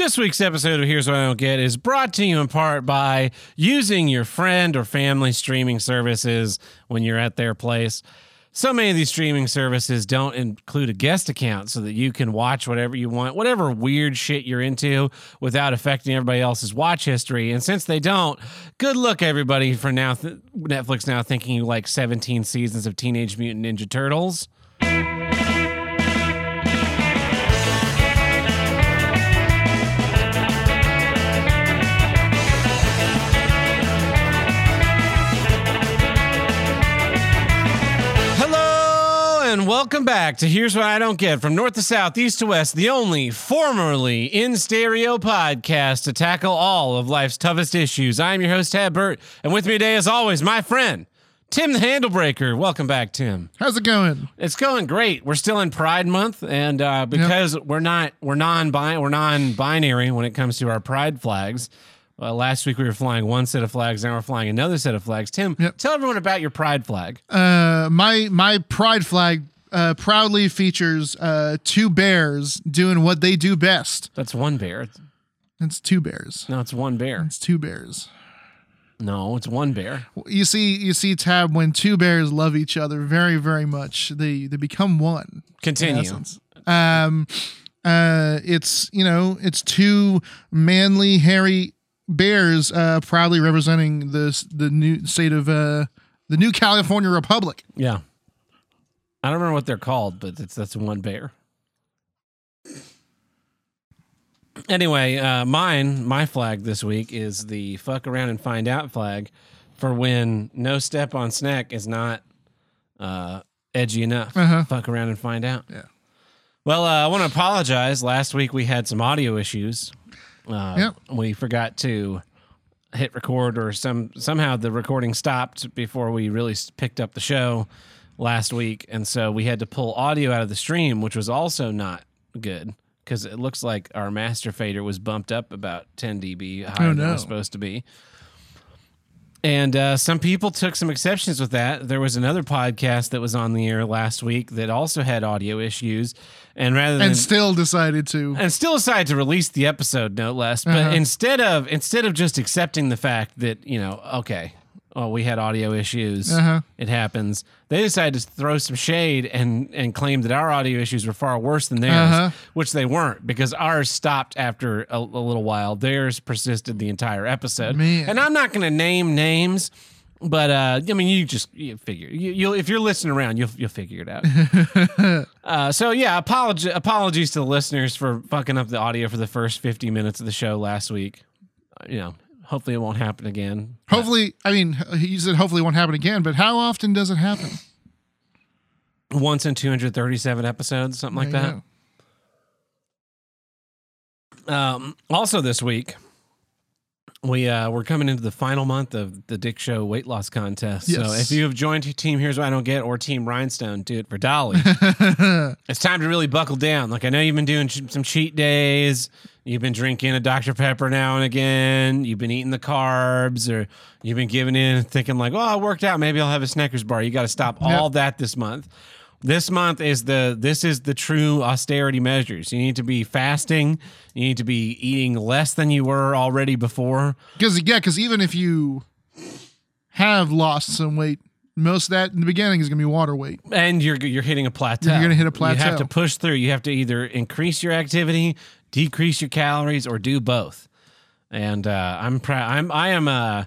This week's episode of Here's What I Don't Get is brought to you in part by using your friend or family streaming services when you're at their place. So many of these streaming services don't include a guest account so that you can watch whatever you want, whatever weird shit you're into without affecting everybody else's watch history. And since they don't, good luck everybody for now Netflix now thinking you like 17 seasons of Teenage Mutant Ninja Turtles. And welcome back to Here's What I Don't Get from North to South, East to West, the only formerly in stereo podcast to tackle all of life's toughest issues. I'm your host, Ted Burt, and with me today, as always, my friend, Tim the Handlebreaker. Welcome back, Tim. How's it going? It's going great. We're still in Pride Month, and uh, because we're not we're non we're non-binary when it comes to our Pride flags. Uh, last week we were flying one set of flags. Now we're flying another set of flags. Tim, Yep. tell everyone about your Pride flag. Uh, my my pride flag uh, proudly features uh, two bears doing what they do best. That's one bear. It's two bears. No, it's one bear. It's two bears. No, it's one bear. You see, you see, Tab. When two bears love each other very, very much, they they become one. Continue. Um, uh, it's you know, it's two manly, hairy bears uh, proudly representing the the new state of uh, the new California Republic. Yeah. I don't remember what they're called, but it's that's one bear. Anyway, uh, mine, my flag this week is the fuck around and find out flag for when no step on snack is not uh, edgy enough. Uh-huh. Fuck around and find out. Yeah. Well, uh, I want to apologize. Last week we had some audio issues. Uh, Yep. We forgot to hit record, or some somehow the recording stopped before we really picked up the show last week, and so we had to pull audio out of the stream, which was also not good because it looks like our master fader was bumped up about 10 dB higher than it was supposed to be. And uh, some people took some exceptions with that. There was another podcast that was on the air last week that also had audio issues, and rather than and still decided to and still decided to release the episode, no less. But Uh-huh. instead of instead of just accepting the fact that you know, okay, oh, we had audio issues, Uh-huh. it happens. They decided to throw some shade and and claim that our audio issues were far worse than theirs, Uh-huh. which they weren't because ours stopped after a, a little while. Theirs persisted the entire episode. Man. And I'm not going to name names. But uh, I mean, you just you figure you, you'll if you're listening around, you'll you'll figure it out. Uh, so yeah, apology, apologies to the listeners for fucking up the audio for the first 50 minutes of the show last week. Uh, you know, hopefully it won't happen again. hopefully i mean he said hopefully it won't happen again but how often does it happen Once in 237 episodes, something like that. Um, also this week, we uh, we're coming into the final month of the Dick Show weight loss contest. So if you have joined Team Here's What I Don't Get or Team Rhinestone, do it for Dolly. it's time to really buckle down. Like I know you've been doing ch- some cheat days. You've been drinking a Dr Pepper now and again. You've been eating the carbs, or you've been giving in thinking like, "Oh, I worked out. Maybe I'll have a Snickers bar." You got to stop all that this month. This month is the this is the true austerity measures. You need to be fasting. You need to be eating less than you were already before. because yeah because even if you have lost some weight most of that in the beginning is going to be water weight and you're you're hitting a plateau. You're gonna hit a plateau. You have to push through. You have to either increase your activity, decrease your calories, or do both. And uh, I'm proud. I'm I am uh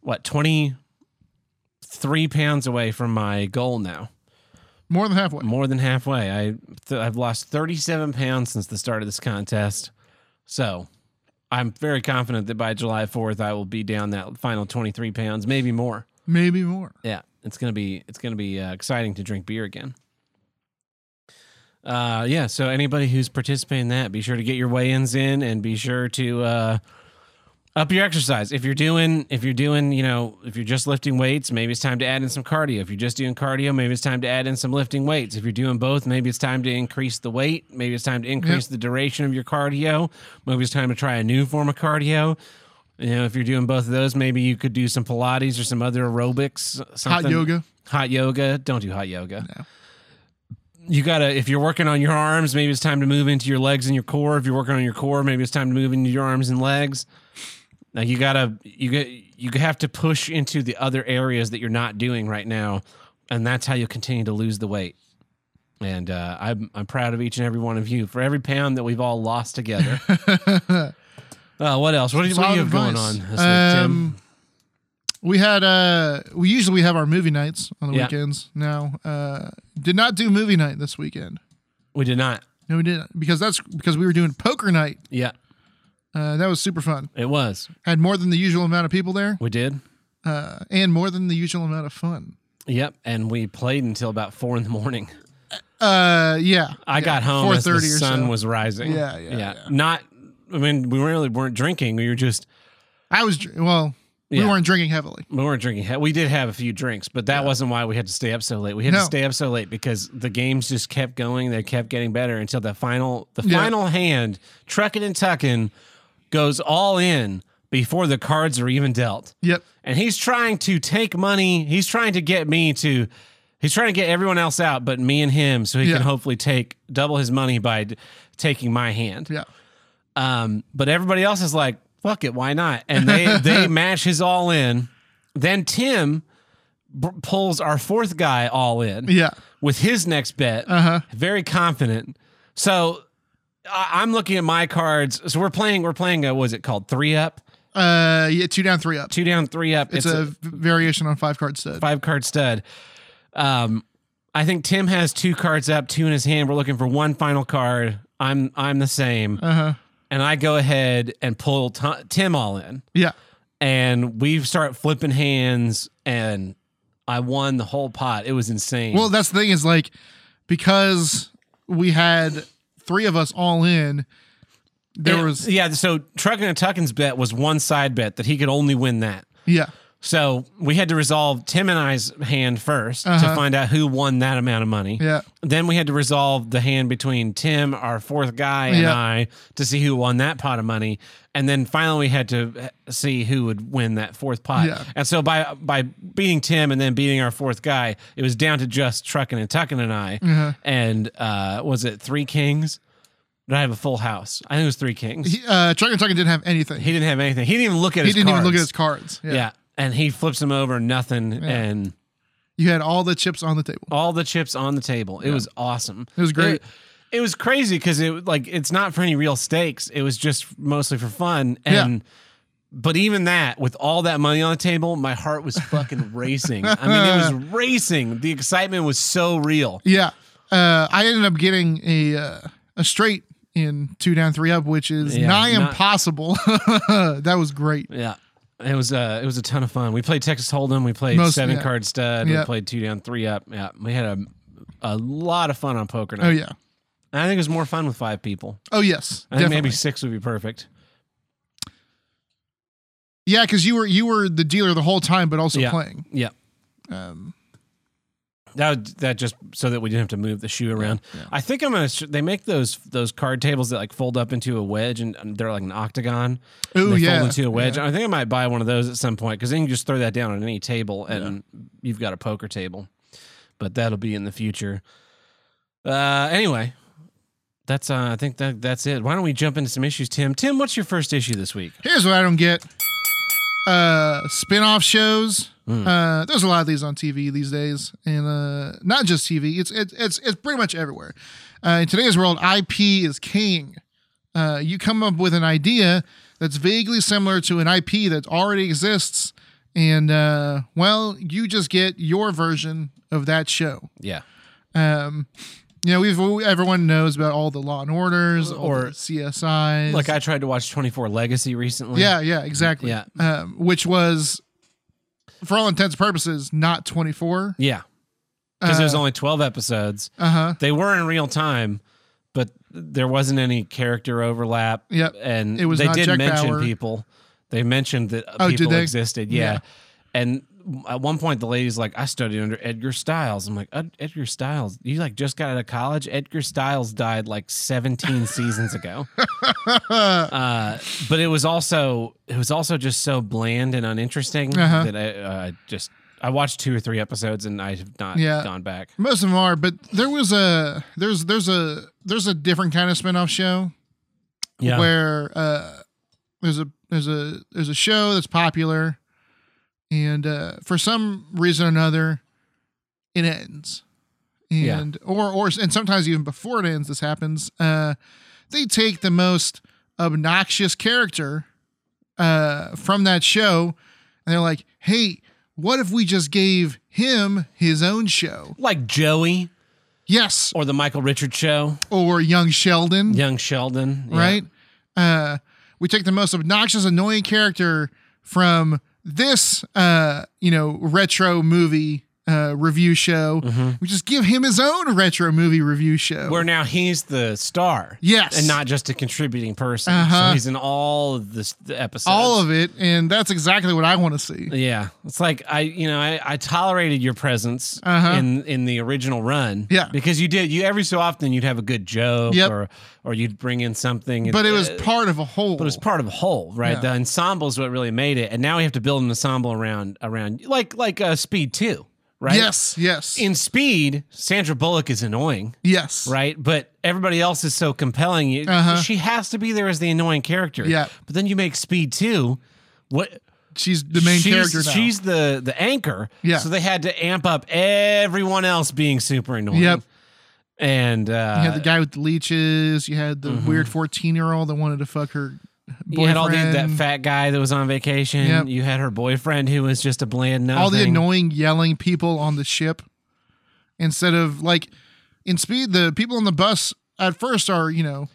what twenty three pounds away from my goal now. More than halfway More than halfway. I th- I've lost thirty seven pounds since the start of this contest. So. I'm very confident that by July 4th I will be down that final 23 pounds, maybe more. maybe more Yeah, it's gonna be it's gonna be uh, exciting to drink beer again. Uh, yeah. So anybody who's participating in that, be sure to get your weigh-ins in, and be sure to uh, up your exercise. If you're doing if you're doing you know if you're just lifting weights, maybe it's time to add in some cardio. If you're just doing cardio, maybe it's time to add in some lifting weights. If you're doing both, maybe it's time to increase the weight. Maybe it's time to increase the duration of your cardio. Maybe it's time to try a new form of cardio. You know, if you're doing both of those, maybe you could do some Pilates or some other aerobics. hot yoga Hot yoga. Don't do hot yoga. you gotta if you're working on your arms, maybe it's time to move into your legs and your core. If you're working on your core, maybe it's time to move into your arms and legs. Like you gotta you get you have to push into the other areas that you're not doing right now, and that's how you'll continue to lose the weight. And uh, I'm I'm proud of each and every one of you for every pound that we've all lost together. uh, what else? What do you, what do you have going on this advice. week, Tim? Um, we had uh we usually we have our movie nights on the Yeah. weekends now. Uh did not do movie night this weekend. We did not. No, we didn't because that's because we were doing poker night. Yeah, Uh, that was super fun. it was. Had more than the usual amount of people there, We did. uh, and more than the usual amount of fun. Yep, and we played until about four in the morning. Uh, yeah. I got home as the 4:30 or sun so. was rising. Yeah, yeah, yeah. Not. I mean, we really weren't drinking. We were just I was dr- well. We Yeah. weren't drinking heavily. we weren't drinking. We did have a few drinks, but that wasn't why we had to stay up so late. We had No. to stay up so late because the games just kept going. They kept getting better until the final. The Yeah. final hand, trucking and tucking, goes all in before the cards are even dealt. Yep. and he's trying to take money. He's trying to get me to. He's trying to get everyone else out, but me and him, so he Yeah. can hopefully take double his money by d- taking my hand. Yeah. Um, but everybody else is like, "Fuck it, why not?" And they they match his all in. Then Tim pulls our fourth guy all in Yeah. with his next bet. Uh huh. Very confident. So I'm looking at my cards. So we're playing. We're playing. A, what was it called? Three up, Uh, yeah. Two down, three up. two down, three up. It's, a variation on five card stud. five card stud. Um, I think Tim has two cards up, two in his hand. We're looking for one final card. I'm I'm the same, Uh huh. and I go ahead and pull T- Tim all in, Yeah. and we start flipping hands, and I won the whole pot. It was insane. Well, that's the thing is like because we had three of us all in. There And- was yeah. So Truckin' and Tuckin's bet was one side bet that he could only win that. yeah. So we had to resolve Tim and I's hand 1st to Uh-huh. find out who won that amount of money. Yeah. Then we had to resolve the hand between Tim, our fourth guy, and Yeah. I to see who won that pot of money. And then finally we had to uh, see who would win that fourth pot. Yeah. And so by by beating Tim and then beating our fourth guy, it was down to just Truckin' and Tuckin' and I. Uh-huh. And uh, was it three kings? Did I have a full house? I think it was three kings. He, He, uh, and Tuckin didn't have anything. He, didn't have anything. He didn't even look at his cards. He didn't even look at his cards. Yeah. Yeah. And he flips them over, nothing. And You had all the chips on the table. all the chips on the table. It was awesome. It was great. It, it was crazy because it like it's not for any real stakes. It was just mostly for fun. And but even that, with all that money on the table, my heart was fucking racing. I mean, it was racing. The excitement was so real. Yeah. Uh, I ended up getting a uh, a straight in two down, three up, which is Yeah, nigh not- impossible. that was great. Yeah. It was uh it was a ton of fun. We played Texas Hold'em, we played Most- seven yeah. card stud, we played two down, three up. Yeah. We had a a lot of fun on poker night. Oh yeah. And I think it was more fun with five people. Oh yes. I think Definitely. maybe six would be perfect. Yeah, because you were you were the dealer the whole time, but also Yeah. playing. Yeah. Um, That would, that just so that we didn't have to move the shoe around. yeah. I think I'm gonna. They make those those card tables that like fold up into a wedge and and they're like an octagon. oh yeah. fold into a wedge. Yeah. I think I might buy one of those at some point because then you can just throw that down on any table and you've got a poker table. But that'll be in the future. Uh, anyway, that's uh, I think that that's it. Why don't we jump into some issues, Tim? Tim, what's your first issue this week? Here's what I don't get. Uh spin-off shows. Mm. Uh there's a lot of these on TV these days. And uh not just TV. It's it's it's it's pretty much everywhere. Uh in today's world, IP is king. Uh you come up with an idea that's vaguely similar to an IP that already exists and uh well, you just get your version of that show. Yeah, Um you know, we've everyone knows about all the Law and Orders Or- CSI. like I tried to watch 24 Legacy recently. Yeah, yeah, exactly. Yeah. Um, which was, for all intents and purposes, not 24. yeah, because there's Uh only 12 episodes. Uh huh. They were in real time, but there wasn't any character overlap. Yep. and It was they did Jack mention Bauer. people. They mentioned that Oh, people existed. Yeah. Yeah. And at one point, the lady's like, "I studied under Edgar Stiles. I'm like, "Edgar Stiles, You like just got out of college? Edgar Stiles died like 17 seasons ago." Uh, but it was also it was also just so bland and uninteresting Uh-huh. that I uh, just I watched two or three episodes and I have not Yeah. gone back. Most of them are, but there was a there's there's a there's a different kind of spin-off show Yeah. where uh there's a there's a there's a show that's popular and uh for some reason or another it ends. Yeah. And or or and sometimes even before it ends this happens. Uh they take the most obnoxious character uh from that show and they're like, "Hey, what if we just gave him his own show?" like Joey Yes, or the Michael Richards show, or young Sheldon, Young Sheldon. Yeah. right? Uh, we take the most obnoxious, annoying character from this, uh, you know, retro movie uh, review show. We just give him his own retro movie review show. Mm-hmm. Where now he's the star. Yes. And not just a contributing person. Uh-huh. So he's in all of this, the episodes. all of it, and that's exactly what I want to see. Yeah, it's like I, you know, I, I tolerated your presence Uh-huh. in in the original run. Yeah. because you did. You every so often you'd have a good joke, Yep. or or you'd bring in something. But it was uh, part of a whole. but it was part of a whole, right? Yeah. The ensemble is what really made it, and now we have to build an ensemble around around like like uh, Speed Two, right? Yes, yes, In Speed, Sandra Bullock is annoying, yes. right? But everybody else is so compelling. You, Uh-huh. She has to be there as the annoying character. Yeah. But then you make Speed Two, what? She's the main she's, character now. She's the the anchor. Yeah. So they had to amp up everyone else being super annoying. Yep. And uh, you had the guy with the leeches. You had the weird fourteen-year-old that wanted to fuck her. Boyfriend. you had all the, that fat guy that was on vacation. Yep. You had her boyfriend who was just a bland nothing. all the annoying yelling people on the ship instead of like in speed the people on the bus at first are you know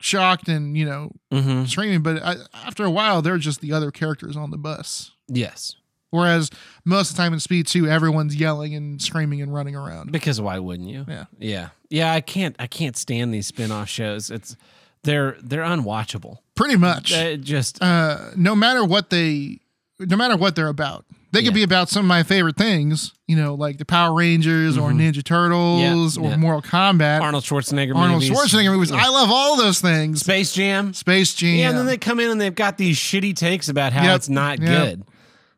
shocked and you know Mhm. screaming but I, after a while they're just the other characters on the bus Yes. whereas most of the time in speed 2 everyone's yelling and screaming and running around Because why wouldn't you? yeah Yeah. Yeah, I can't I can't stand these spin-off shows. It's they're they're unwatchable. pretty much They just uh no matter what they no matter what they're about they could Yeah. be about some of my favorite things you know like the power rangers or ninja turtles Mm-hmm. Yeah, or yeah. mortal kombat Arnold Schwarzenegger Arnold movies. Schwarzenegger movies. I love all those things. Space Jam. Space Jam. Yeah, and then they come in and they've got these shitty takes about how Yep. it's not Yep. good.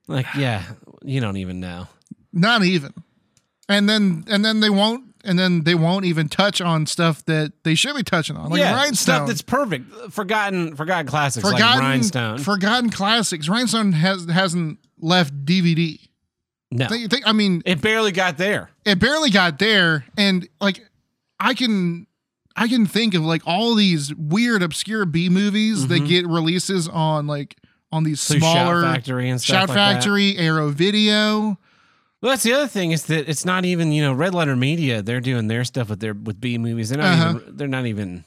Like, yeah, you don't even know. Not even. And then and then they won't and then they won't even touch on stuff that they should be touching on, like yeah, Rhinestone. stuff that's perfect. Forgotten, forgotten classics forgotten, like Rhinestone. forgotten classics. Rhinestone has hasn't left DVD. no, Think, think, I mean, it barely got there. it barely got there, and like I can I can think of like all these weird obscure B movies that get releases on like on these Mm-hmm. Smaller Shout Factory and stuff Shout like that. Factory, Arrow Video. Well, that's the other thing is that it's not even you know Red Letter Media. They're doing their stuff with their with B movies. They're not Uh-huh. even. They're not even.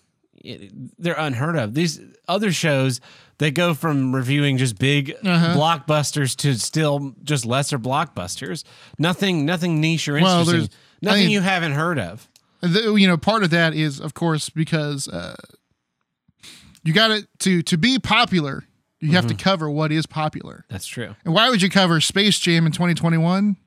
They're unheard of. These other shows they go from reviewing just big Uh-huh. blockbusters to still just lesser blockbusters. Nothing, nothing niche or Well, interesting. there's- I nothing mean- you haven't heard of. The, you know, part of that is, of course, because uh, you got it to to be popular. You have to Mm-hmm. cover what is popular. That's true. And why would you cover Space Jam in 2021?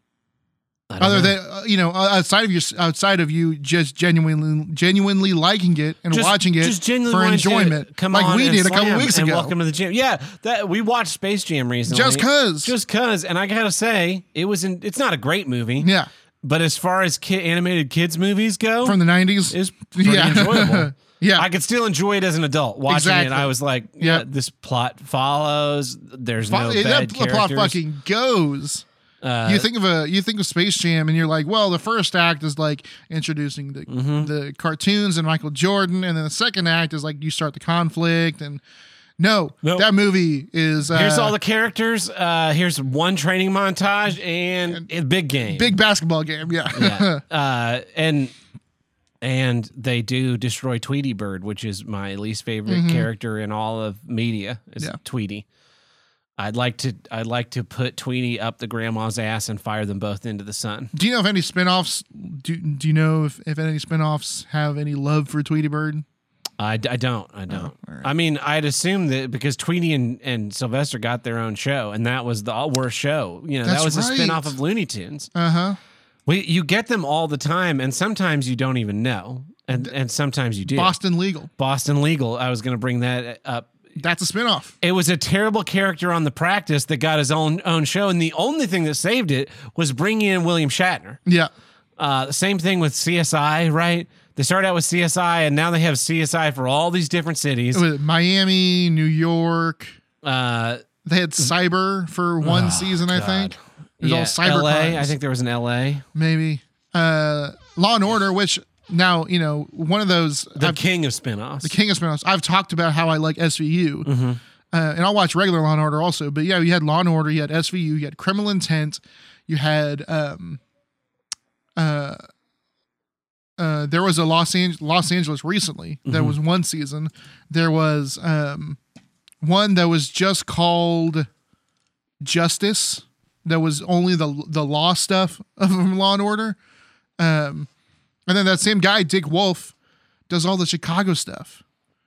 Other know. than uh, you know, outside of your outside of you just genuinely genuinely liking it and Just- watching it just genuinely for enjoyment, come like we did a couple weeks and ago. Welcome to the gym. Yeah, that we watched Space Jam recently. Just cause, just cause, and I gotta say, it was. In, it's not a great movie. yeah, But as far as kid, animated kids movies go, from the 90s. it's pretty Yeah. enjoyable. yeah, I could still enjoy it as an adult. Watching it, Exactly. I was like, yeah, Yep. this plot follows. There's no Fu- bad that the plot fucking goes. Uh, you think of a you think of Space Jam and you're like, well, the first act is like introducing the Mm-hmm. the cartoons and Michael Jordan, and then the second act is like you start the conflict and no, Nope. that movie is uh, here's all the characters. Uh, here's one training montage and a big game. big basketball game. Yeah, yeah. uh, and and they do destroy Tweety Bird, which is my least favorite character in all of media. Is Mm-hmm. Yeah. Tweety. I'd like to I'd like to put Tweety up the grandma's ass and fire them both into the sun. do you know if any spinoffs? Do Do you know if if any spinoffs have any love for Tweety Bird? I, I don't. I don't. all right. I mean, I'd assume that because Tweety and, and Sylvester got their own show, and that was the worst show. You know, That's that was a right. spinoff of Looney Tunes. Uh huh. We, you get them all the time, and sometimes you don't even know, and and sometimes you do. Boston Legal. Boston Legal. I was going to bring that up. That's a spinoff. It was a terrible character on the practice that got his own own show, and the only thing that saved it was bringing in William Shatner. Yeah. Uh, same thing with CSI, right? They started out with CSI, and now they have CSI for all these different cities. It was Miami, New York. Uh, They had Cyber for one season, I think. It was all cyber LA. crimes. I think there was an LA. maybe. Uh, Law and Order, which now you know one of those. The I've- king of spinoffs. the king of spinoffs. I've talked about how I like SVU, Mm-hmm. uh, and I'll watch regular Law and Order also. But yeah, you had Law and Order, you had SVU, you had Criminal Intent, you had um, uh, uh, there was a Los Angeles, Los Angeles recently. There Mm-hmm. was one season. There was um, one that was just called Justice. That was only the the law stuff of Law and Order. Um, and then that same guy, Dick Wolf, does all the Chicago stuff.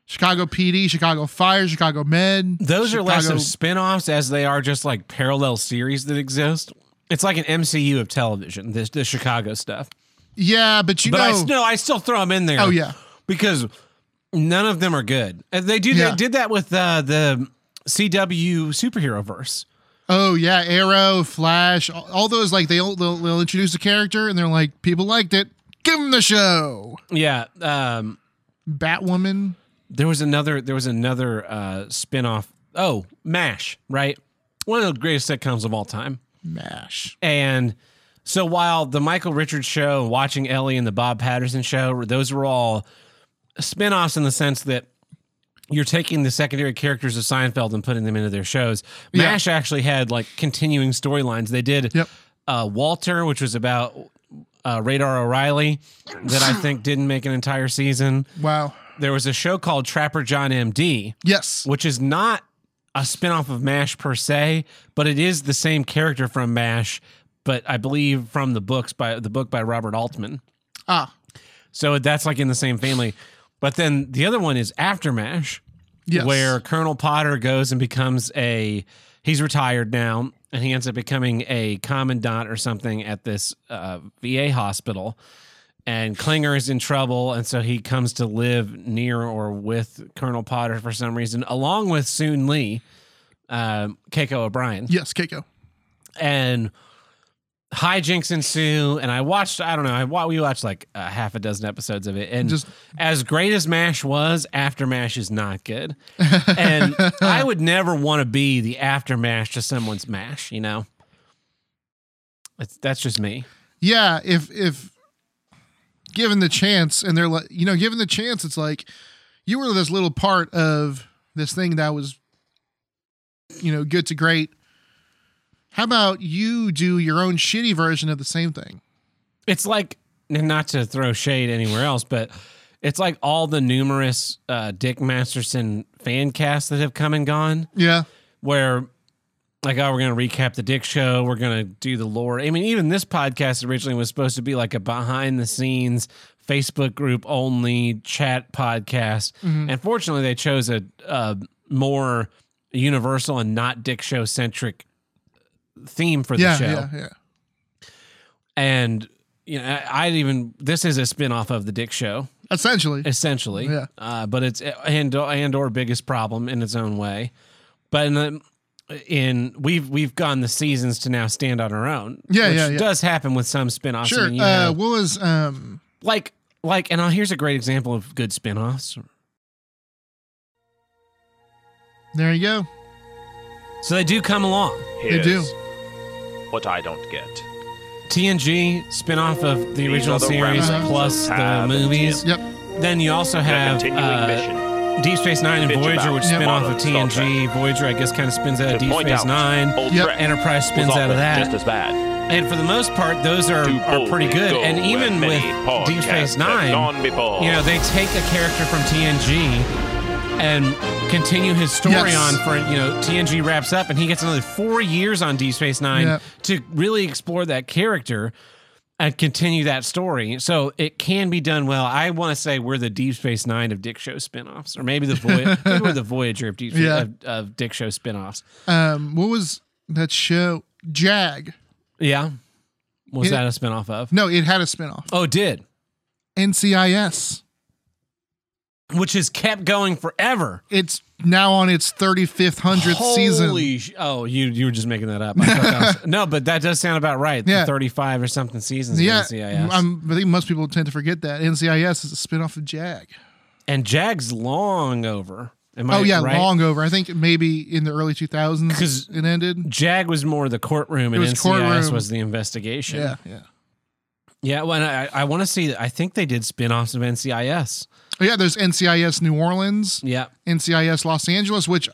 Chicago PD, Chicago Fire, Chicago Med. Those are less Chicago- of spinoffs as they are just like parallel series that exist. It's like an MCU of television. This the Chicago stuff. Yeah, but you But I know, I still throw them in there. oh yeah, because none of them are good. And They do. Yeah. They did that with uh, the CW superhero verse. oh yeah, Arrow, Flash, all, all those like they'll, they'll they'll introduce a character and they're like people liked it, give them the show. Yeah. Um, Batwoman, there was another. There was another uh, spinoff. Oh, Mash. Right. One of the greatest sitcoms of all time. Mash. And so while the Michael Richards show, watching Ellie and the Bob Patterson show, those were all spin-offs in the sense that you're taking the secondary characters of Seinfeld and putting them into their shows. Yeah. MASH actually had like continuing storylines. They did Yep. uh, Walter, which was about uh, Radar O'Reilly, that I think didn't make an entire season. Wow. There was a show called Trapper John MD, Yes. which is not a spinoff of MASH per se, but it is the same character from MASH, but I believe from the books by the book by Robert Altman. Ah. So that's like in the same family. But then the other one is After MASH, Yes. where Colonel Potter goes and becomes a he's retired now and he ends up becoming a commandant or something at this uh, VA hospital. And Klinger is in trouble, and so he comes to live near or with Colonel Potter for some reason, along with Soon Lee, um, Keiko O'Brien Yes, Keiko. and hijinks ensue. And I watched, I don't know, I we watched like a half a dozen episodes of it, and Just- as great as Mash was, After Mash is not good. and I would never want to be the After Mash to someone's Mash. You know, it's, that's just me. Yeah, if if given the chance and they're like you know, given the chance, it's like you were this little part of this thing that was you know, good to great. How about you do your own shitty version of the same thing? It's like not to throw shade anywhere else, but it's like all the numerous uh, Dick Masterson fan casts that have come and gone. Yeah. where like oh we're gonna recap the dick show we're gonna do the lore i mean even this podcast originally was supposed to be like a behind the scenes facebook group only chat podcast and fortunately they chose a, a more universal and not dick show centric theme for the Yeah, show yeah, yeah. and you know I, i'd even this is a spin-off of the dick show Essentially. essentially. Yeah. Uh, but it's and and or biggest problem in its own way. But in the in we've we've gone the seasons to now stand on our own. Yeah, which yeah, yeah. does happen with some spin-offs. I Sure. mean, you Uh have- what was um like like and here's a great example of good spin-offs. there you go. So they do come along. They do. What I don't get. TNG spin-off of the These original the series plus the movies. Yep. Then you also have uh. Deep Space Nine and Voyager, which Yep. spin off of modern Star TNG. Voyager, I guess, kind of spins out To of Deep Space out, Nine. Old Yep. Enterprise spins out of that. Just as bad. And for the most part, those are, are pretty good. And even with Deep Space Nine, you know, they take a character from TNG and continue his story Yes. on for, you know, TNG wraps up and he gets another four years on Deep Space Nine Yeah. to really explore that character and continue that story. So it can be done well. I want to say we're the Deep Space Nine of Dick Show spinoffs, or maybe the Voy- maybe we're the Voyager of Deep Yeah. of, of Dick Show spinoffs. Um what was that show? Jag. Yeah. Was It- that a spinoff of? No, it had a spinoff. Oh, it did. NCIS. Which has kept going forever. It's now on its 35th, 100th season. Holy sh- oh, you you were just making that up. I thought that was- no, but that does sound about right. Yeah. The 35 or something seasons Yeah, of NCIS. I'm, I think most people tend to forget that NCIS is a spinoff of JAG. and Jag's long over. Am I oh yeah, right? long over. I think maybe in the early 2000s 'Cause- it ended. Jag was more the courtroom, and was NCIS courtroom. was the investigation. Yeah, yeah. yeah. Well, and I, I want to see. I think they did spin-offs of NCIS. Oh, yeah, there's NCIS New Orleans, Yeah, NCIS Los Angeles, which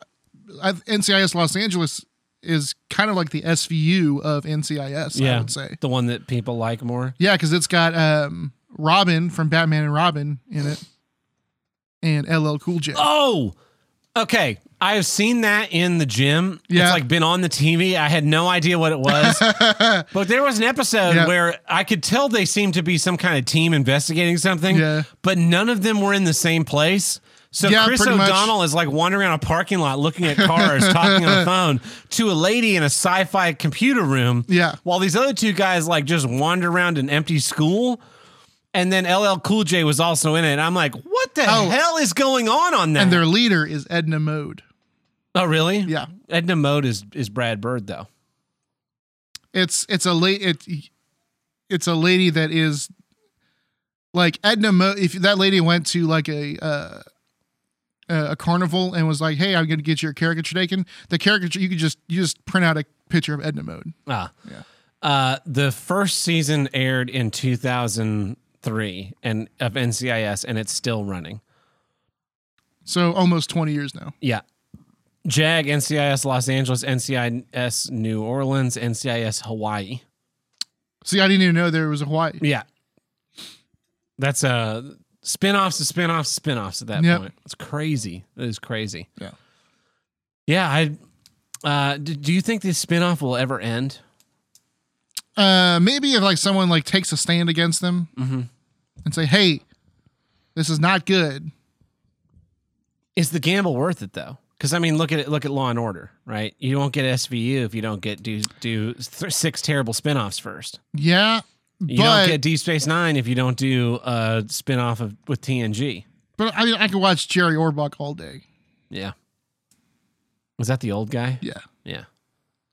I, NCIS Los Angeles is kind of like the SVU of NCIS, yeah, I would say. the one that people like more. Yeah, because it's got um, Robin from Batman and Robin in it, and LL Cool J. Oh, okay. I have seen that in the gym. Yeah. It's like been on the TV. I had no idea what it was. but there was an episode where I could tell they seemed to be some kind of team investigating something, Yeah. but none of them were in the same place. So Yeah, Chris pretty much. O'Donnell is like wandering around a parking lot looking at cars, talking on the phone to a lady in a sci-fi computer room. Yeah. While these other two guys like just wander around an empty school. And then LL Cool J was also in it. And I'm like, what the Oh. hell is going on on that? And their leader is Edna Mode. Oh, really? Yeah. Edna Mode is is Brad Bird though. It's it's a late it, it's a lady that is like Edna Mode. If that lady went to like a uh, a carnival and was like, "Hey, I'm going to get your caricature taken," the caricature you could just you just print out a picture of Edna Mode. Ah, Yeah. Uh, the first season aired in 2003 and of NCIS, and it's still running. So almost 20 years now. Yeah. JAG, NCIS Los Angeles, NCIS New Orleans, NCIS Hawaii. See, I didn't even know there was a Hawaii. Yeah. That's uh spin-offs of spin-offs of spin-offs at that Yep. point. It's crazy. It is crazy. Yeah. Yeah, I uh d- do you think this spin-off will ever end? Uh, maybe if like someone like takes a stand against them mm-hmm. and say, "Hey, this is not good." Is the gamble worth it though? Because I mean, look at it. Look at Law and Order, right? You won't get SVU if you don't get do do th- six terrible spin-offs first. Yeah, You but don't get Deep Space Nine if you don't do a spin-off of with TNG. but I mean, I could watch Jerry Orbach all day. Yeah. Was that the old guy? Yeah. Yeah.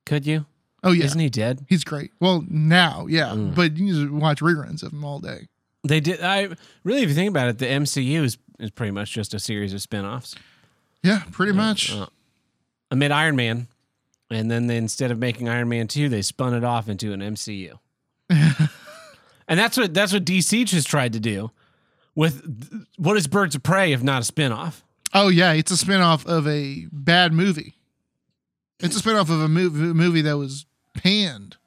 Could you? Oh yeah, Isn't he dead? he's great. Well, now, yeah, Mm. but you just watch reruns of him all day. They did. I really, if you think about it, the MCU is is pretty much just a series of spin-offs. Yeah, pretty much. Uh, made Iron Man, and then they, instead of making Iron Man two, they spun it off into an MCU. and that's what that's what DC just tried to do with what is Birds of Prey if not a spin-off? Oh yeah, it's a spinoff of a bad movie. It's a spinoff of a movie, movie that was panned.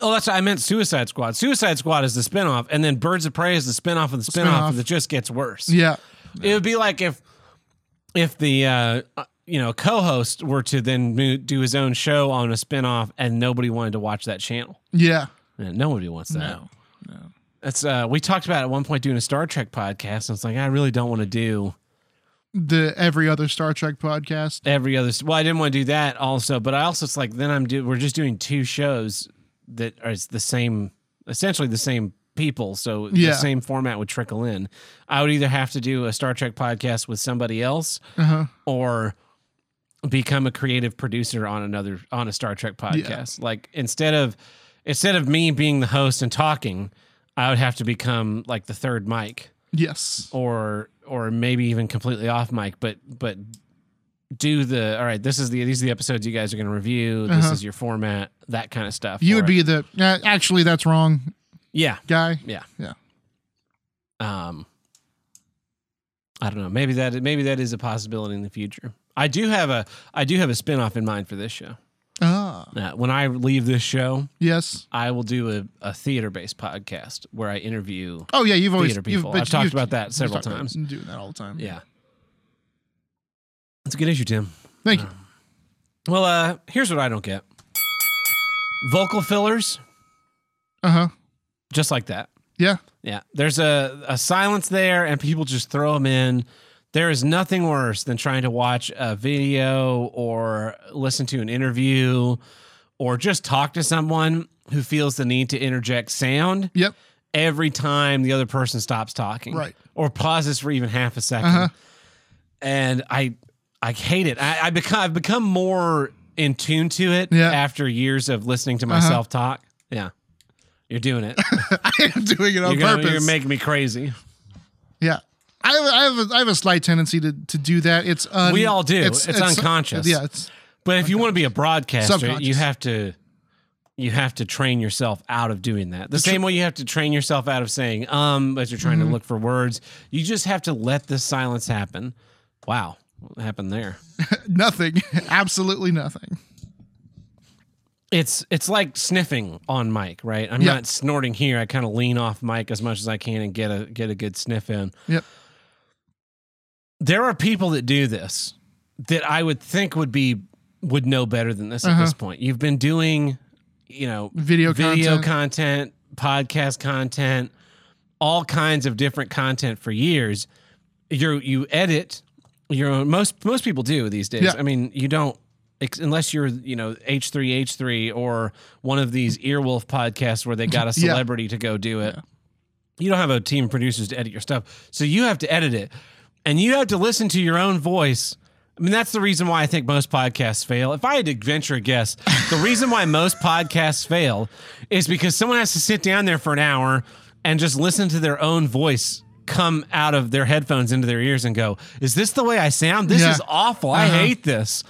Oh, that's I meant Suicide Squad. Suicide Squad is the spin-off, and then Birds of Prey is the spin-off of the spin-off, Spin-off. that just gets worse. Yeah, It would be like if if the uh, uh, you know co-host were to then do his own show on a spin-off and nobody wanted to watch that channel. yeah. Yeah, nobody wants that. No, That's uh we talked about at one point doing a Star Trek podcast and it's like I really don't want to do the every other Star Trek podcast. every other well I didn't want to do that also but I also it's like then I'm do we're just doing two shows that are the same essentially the same people so Yeah. the same format would trickle in. I would either have to do a Star Trek podcast with somebody else Uh huh. or become a creative producer on another on a Star Trek podcast. Like instead of instead of me being the host and talking, I would have to become like the third mic Yes. or or maybe even completely off mic, but but do the all right, this is the these are the episodes you guys are going to review. This Uh-huh. is your format, that kind of stuff. You would it. be the uh, actually that's wrong Yeah. guy. Yeah. Yeah. Um I don't know. Maybe that maybe that is a possibility in the future. I do have a I do have a spin-off in mind for this show. Ah, Uh, when I leave this show, yes. I will do a, a theater based podcast where I interview. Oh yeah, you've always you've- I've talked you've- about that several times. Doing that all the time. Yeah. It's a good issue, Tim. Thank you. Well, uh, here's what I don't get vocal fillers, Uh huh. Just like that. Yeah. Yeah. There's a, a silence there, and people just throw them in. There is nothing worse than trying to watch a video or listen to an interview or just talk to someone who feels the need to interject sound Yep. every time the other person stops talking Right. or pauses for even half a 2nd Uh-huh. and i I hate it. I, I become I've become more in tune to it Yeah. after years of listening to Uh-huh. myself talk. Yeah, you're doing it. I am doing it on you're, gonna- purpose. you're making me crazy. yeah. I have, I, have a, I have a slight tendency to, to do that. It's un, We all do. It's unconscious. Yeah, it's But if you want to be a broadcaster, you have to you have to train yourself out of doing that. The same way you have to train yourself out of saying um as you're trying Mm-hmm. to look for words. You just have to let the silence happen. Wow, what happened there? nothing. Absolutely nothing. It's it's like sniffing on mic, right? I'm Yeah. not snorting here. I kind of lean off mic as much as I can and get a get a good sniff in. Yep. There are people that do this that I would think would be would know better than this at Uh-huh. this point. You've been doing, you know, Video, video content. content, podcast content, all kinds of different content for years. You you edit your own. Most most people do these days. Yeah. I mean, you don't unless you're you know H three H three or one of these Earwolf podcasts where they got a Yeah. celebrity to go do it. You don't have a team of producers to edit your stuff, so you have to edit it, and you have to listen to your own voice. I mean, that's the reason why I think most podcasts fail. If I had to venture a guess, the reason why most podcasts fail is because someone has to sit down there for an hour and just listen to their own voice come out of their headphones into their ears and go, "Is this the way I sound? This Yeah. is awful. I Uh-huh. hate this."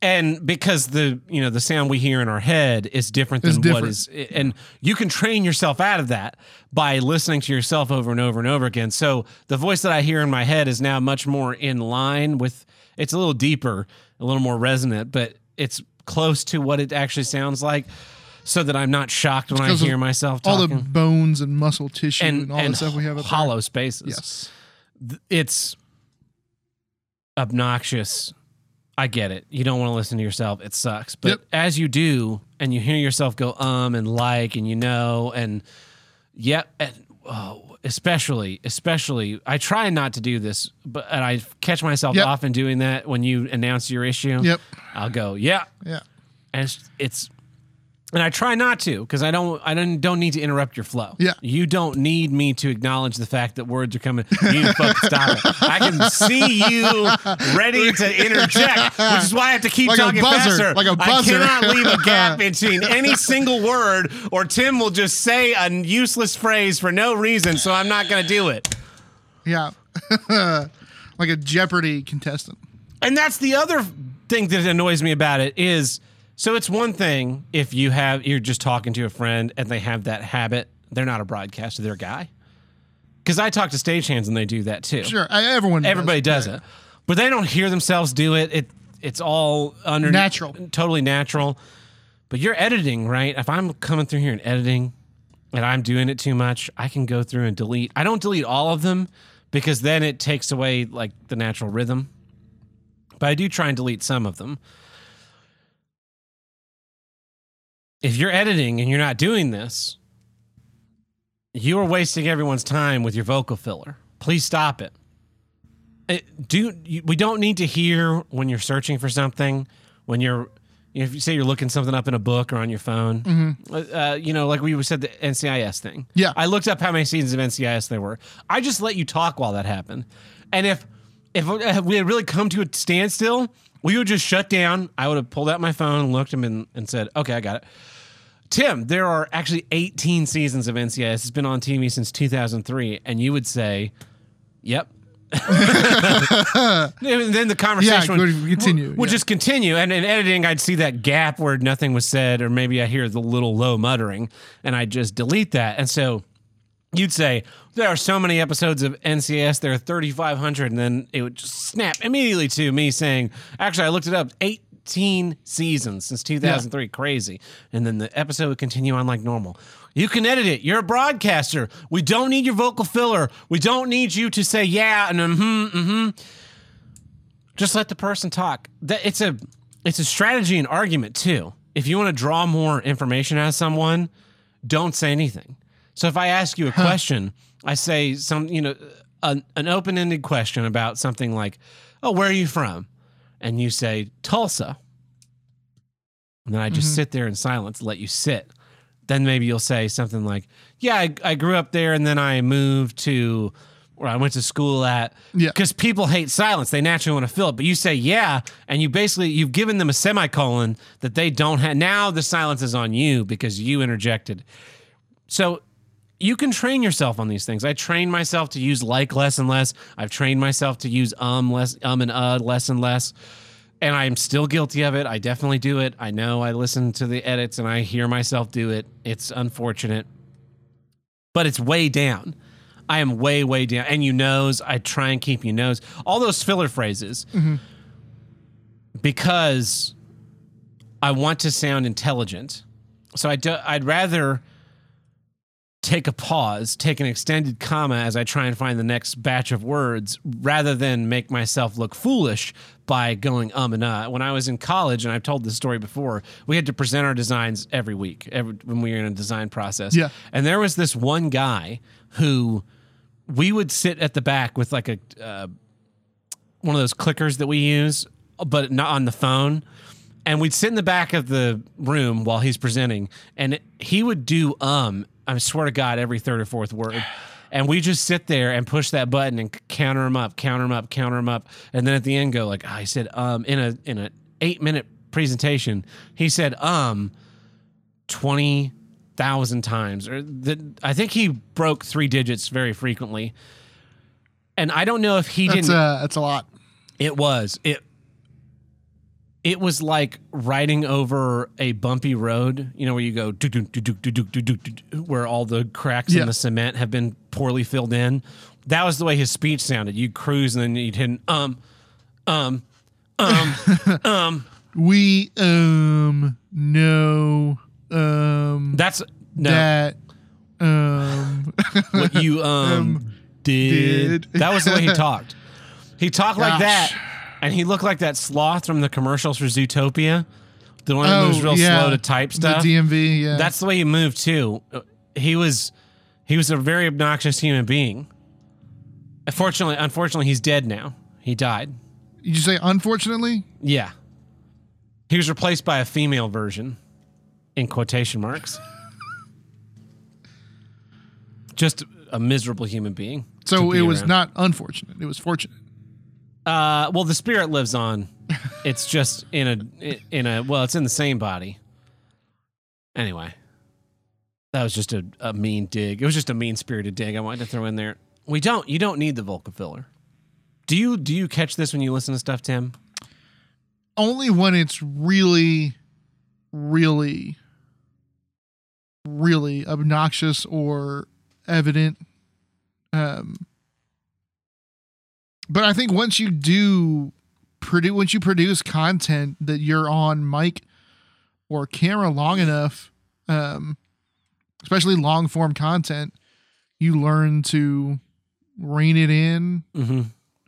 And because the you know the sound we hear in our head is different than what different. is, and you can train yourself out of that by listening to yourself over and over and over again. So the voice that I hear in my head is now much more in line with. It's a little deeper, a little more resonant, but it's close to what it actually sounds like, so that I'm not shocked when I hear myself All the bones and muscle tissue and, and, all and the stuff we have up there. hollow spaces Yes. it's obnoxious. I get it. You don't want to listen to yourself. It sucks. But Yep. as you do, and you hear yourself go um and like, and you know, and yep, and oh, especially, especially, I try not to do this, but and I catch myself Yep. often doing that when you announce your issue. Yep. I'll go, yeah, Yeah. and it's, it's and I try not to because I don't I don't don't need to interrupt your flow. Yeah. you don't need me to acknowledge the fact that words are coming. You fucking stop it. I can see you ready to interject, which is why I have to keep Like a talking buzzer, faster. like a buzzer. I cannot leave a gap between any single word, or Tim will just say a useless phrase for no reason. So I'm not going to do it. Yeah. like a Jeopardy contestant. And that's the other thing that annoys me about it is so it's one thing if you have you're just talking to a friend and they have that habit, they're not a broadcaster, they're a guy. Because I talk to stagehands and they do that too. Sure. I, everyone Everybody does Yeah. it. But they don't hear themselves do it. It it's all under Natural. Totally natural. But you're editing, right? If I'm coming through here and editing and I'm doing it too much, I can go through and delete. I don't delete all of them because then it takes away like the natural rhythm. But I do try and delete some of them. If you're editing and you're not doing this, you are wasting everyone's time with your vocal filler. Please stop it. It- do you, we don't need to hear when you're searching for something when you're if you say you're looking something up in a book or on your phone mm-hmm. uh, uh, you know like we said the ncis thing Yeah. i looked up how many seasons of ncis there were i just let you talk while that happened and if if we had really come to a standstill we would just shut down i would have pulled out my phone looked him and, and said okay i got it Tim, there are actually 18 seasons of NCIS. It's been on TV since 2003, and you would say, "Yep." and then the conversation Yeah, would, continue, would yeah. just continue. And in editing, I'd see that gap where nothing was said, or maybe I hear the little low muttering, and I'd just delete that. And so you'd say, There are so many episodes of NCS, there are 3,500. And then it would just snap immediately to me saying, Actually, I looked it up 18 seasons since 2003. Crazy. And then the episode would continue on like normal. You can edit it. You're a broadcaster. We don't need your vocal filler. We don't need you to say yeah and mm hmm, mm hmm. Just let the person talk. That it's a it's a strategy and argument too. If you want to draw more information out of someone, don't say anything. So if I ask you a question, I say some, you know, an, an open-ended question about something like, "Oh, where are you from?" and you say Tulsa. And then I just mm-hmm. sit there in silence, let you sit. Then maybe you'll say something like, "Yeah, I, I grew up there, and then I moved to where I went to school at. Yeah. Because people hate silence. They naturally want to fill it. But you say yeah, and you basically you've given them a semicolon that they don't have. Now the silence is on you because you interjected. So you can train yourself on these things. I train myself to use like less and less. I've trained myself to use um less um and uh less and less. And I'm still guilty of it. I definitely do it. I know I listen to the edits and I hear myself do it. It's unfortunate. But it's way down. I am way, way down. And you knows, I try and keep you knows. All those filler phrases. Because I want to sound intelligent. So I do, I'd rather take a pause, take an extended comma as I try and find the next batch of words rather than make myself look foolish by going um and uh. When I was in college, and I've told this story before, we had to present our designs every week every, when we were in a design process. Yeah. And there was this one guy who we would sit at the back with like a uh, one of those clickers that we use, but not on the phone. And we'd sit in the back of the room while he's presenting, and he would do um. I swear to God, every third or fourth word. And we just sit there and push that button and counter him up, counter him up, counter him up, and then at the end go like, "Ah, I said um in a in a eight minute presentation. He said um twenty thousand times, or the, I think he broke three digits very frequently. And I don't know if he That's didn't. uh, that's a lot. It was it. It was like riding over a bumpy road, you know, where you go do do do do do do do do do, where all the cracks Yeah. in the cement have been poorly filled in. That was the way his speech sounded. You'd cruise and then you'd hit an um, um, um, um. We um know um That's no that um what you um, did. did. That was the way he talked. He talked like that, and he looked like that sloth from the commercials for Zootopia, the one that moves Oh, real yeah. slow to type stuff. the DMV. Yeah, That's the way he moved too. He was he was a very obnoxious human being. Unfortunately, unfortunately, he's dead now. He died. Did you say unfortunately? Yeah. He was replaced by a female version, in quotation marks. Just a miserable human being. So it was around. not unfortunate. It was fortunate. Uh, well, the spirit lives on. It's just in a in a well, it's in the same body. Anyway, that was just a, a mean dig. It was just a mean spirited dig I wanted to throw in there. We don't. You don't need the Volca filler. Do you? Do you catch this when you listen to stuff, Tim? Only when it's really, really, really obnoxious or evident. Um, but I think once you do produce, once you produce content that you're on mic or camera long enough, um, especially long form content, you learn to rein it in. Mm-hmm.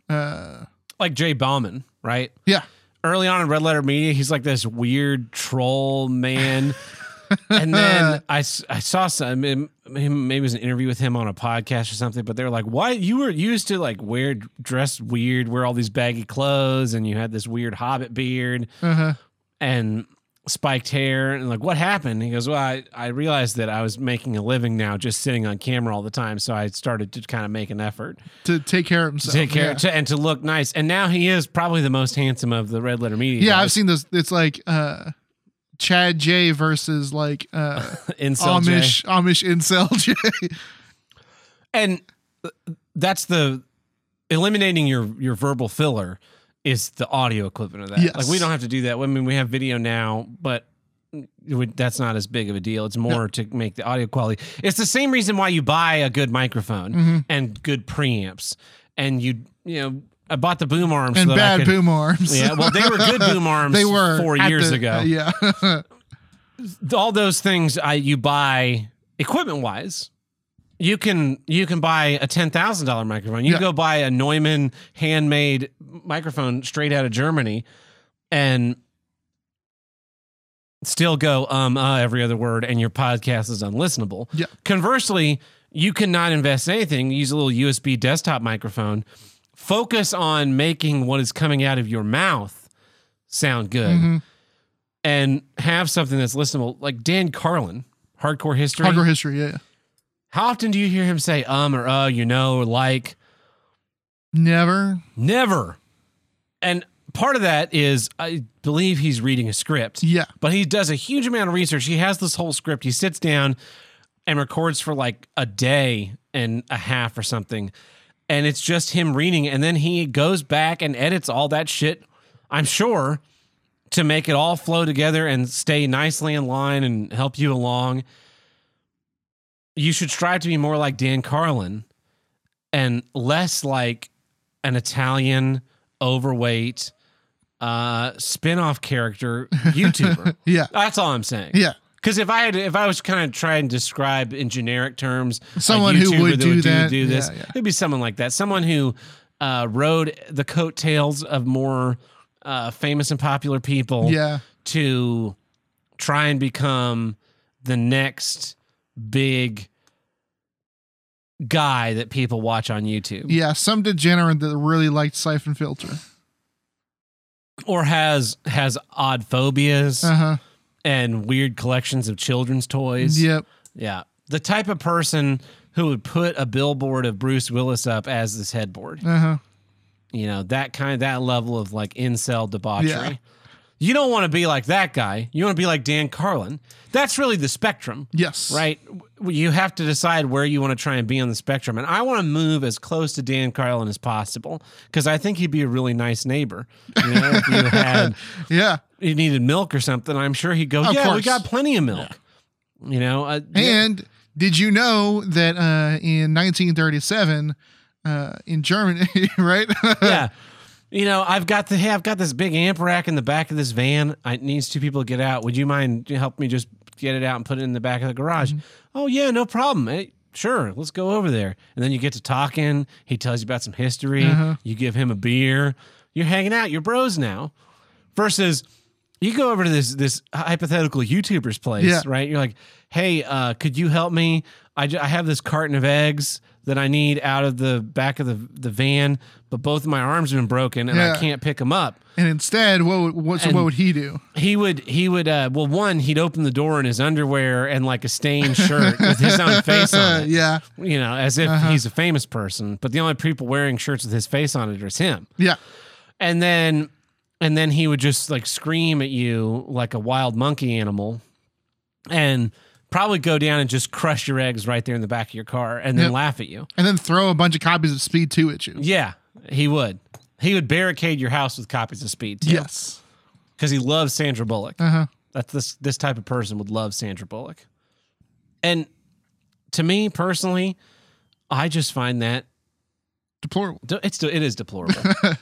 Uh, Like Jay Bauman, right? yeah, early on in Red Letter Media, he's like this weird troll man. and then I, I saw some him, maybe it was an interview with him on a podcast or something, but they were like, "Why you were used to like wear dress weird, wear all these baggy clothes, and you had this weird hobbit beard uh-huh. and spiked hair, and like what happened?" He goes, "Well, I, I realized that I was making a living now just sitting on camera all the time, so I started to kind of make an effort to take care of himself. to take care yeah. to, and to look nice, and now he is probably the most handsome of the Red Letter Media. Yeah, guys. I've seen this. It's like uh, Chad J versus like uh, Incel J. Amish Amish incel J. and that's the eliminating your your verbal filler is the audio equivalent of that. Yes. Like we don't have to do that. I mean, we have video now, but would- that's not as big of a deal. It's more to make the audio quality. It's the same reason why you buy a good microphone Mm-hmm. and good preamps, and you you know. I bought the boom arms and so bad could, boom arms. Yeah, well, they were good boom arms. they were four years the- ago. uh, yeah, all those things I you buy equipment wise. You can you can buy a ten thousand dollar microphone. You Yeah. go buy a Neumann handmade microphone straight out of Germany, and still go um uh every other word, and your podcast is unlistenable. Yeah. Conversely, you cannot invest in anything. Use a little USB desktop microphone. Focus on making what is coming out of your mouth sound good Mhm. and have something that's listenable. Like Dan Carlin, Hardcore History. hardcore history. Yeah, How often do you hear him say um or uh, you know, or like? Never. Never. And part of that is I believe he's reading a script. Yeah. But he does a huge amount of research. He has this whole script. He sits down and records for like a day and a half or something. And it's just him reading. And then he goes back and edits all that shit, I'm sure, to make it all flow together and stay nicely in line and help you along. You should strive to be more like Dan Carlin and less like an Italian overweight uh spin-off character YouTuber. Yeah. That's all I'm saying. Yeah. Because if I had, if I was kind of trying to describe in generic terms, Someone who would do that. do this, Yeah, yeah. it'd be someone like that. Someone who uh, rode the coattails of more uh, famous and popular people Yeah. to try and become the next big guy that people watch on YouTube, Yeah. Some degenerate that really liked Siphon Filter. or has has odd phobias Uh huh. And weird collections of children's toys. Yep. Yeah. The type of person who would put a billboard of Bruce Willis up as this headboard. Uh huh. You know, that kind of that level of like incel debauchery. Yeah. You don't want to be like that guy. You want to be like Dan Carlin. That's really the spectrum, Yes. right? You have to decide where you want to try and be on the spectrum. And I want to move as close to Dan Carlin as possible because I think he'd be a really nice neighbor. You know, if you had Yeah. you needed milk or something, I'm sure he'd go, Of "Yeah, we got plenty of milk." You know, uh, And did you know that uh, in 1937, uh, in Germany, right? yeah. You know, I've got the hey, I've got this big amp rack in the back of this van. I needs two people to get out. Would you mind help me just get it out and put it in the back of the garage? Oh yeah, no problem. Hey, sure, let's go over there. And then you get to talking. He tells you about some history. Uh-huh. You give him a beer. You're hanging out. You're bros now. Versus you go over to this this hypothetical YouTuber's place, Yeah. right? You're like, hey, uh, could you help me? I, I have this carton of eggs that I need out of the back of the, the van, but both of my arms have been broken and I can't pick them up. and instead, what would, what, so what would he do? He would he would uh, well one he'd open the door in his underwear and like a stained shirt with his own face on it. yeah. You know, as if Uh-huh. he's a famous person, but the only people wearing shirts with his face on it is him. Yeah. and then and then he would just like scream at you like a wild monkey animal and probably go down and just crush your eggs right there in the back of your car and then Yep. laugh at you And then throw a bunch of copies of Speed 2 at you. yeah he would he would barricade your house with copies of speed 2. Yes. because he loves sandra bullock Uh huh. that's this this type of person would love sandra bullock and to me personally i just find that Deplorable. It's it is deplorable.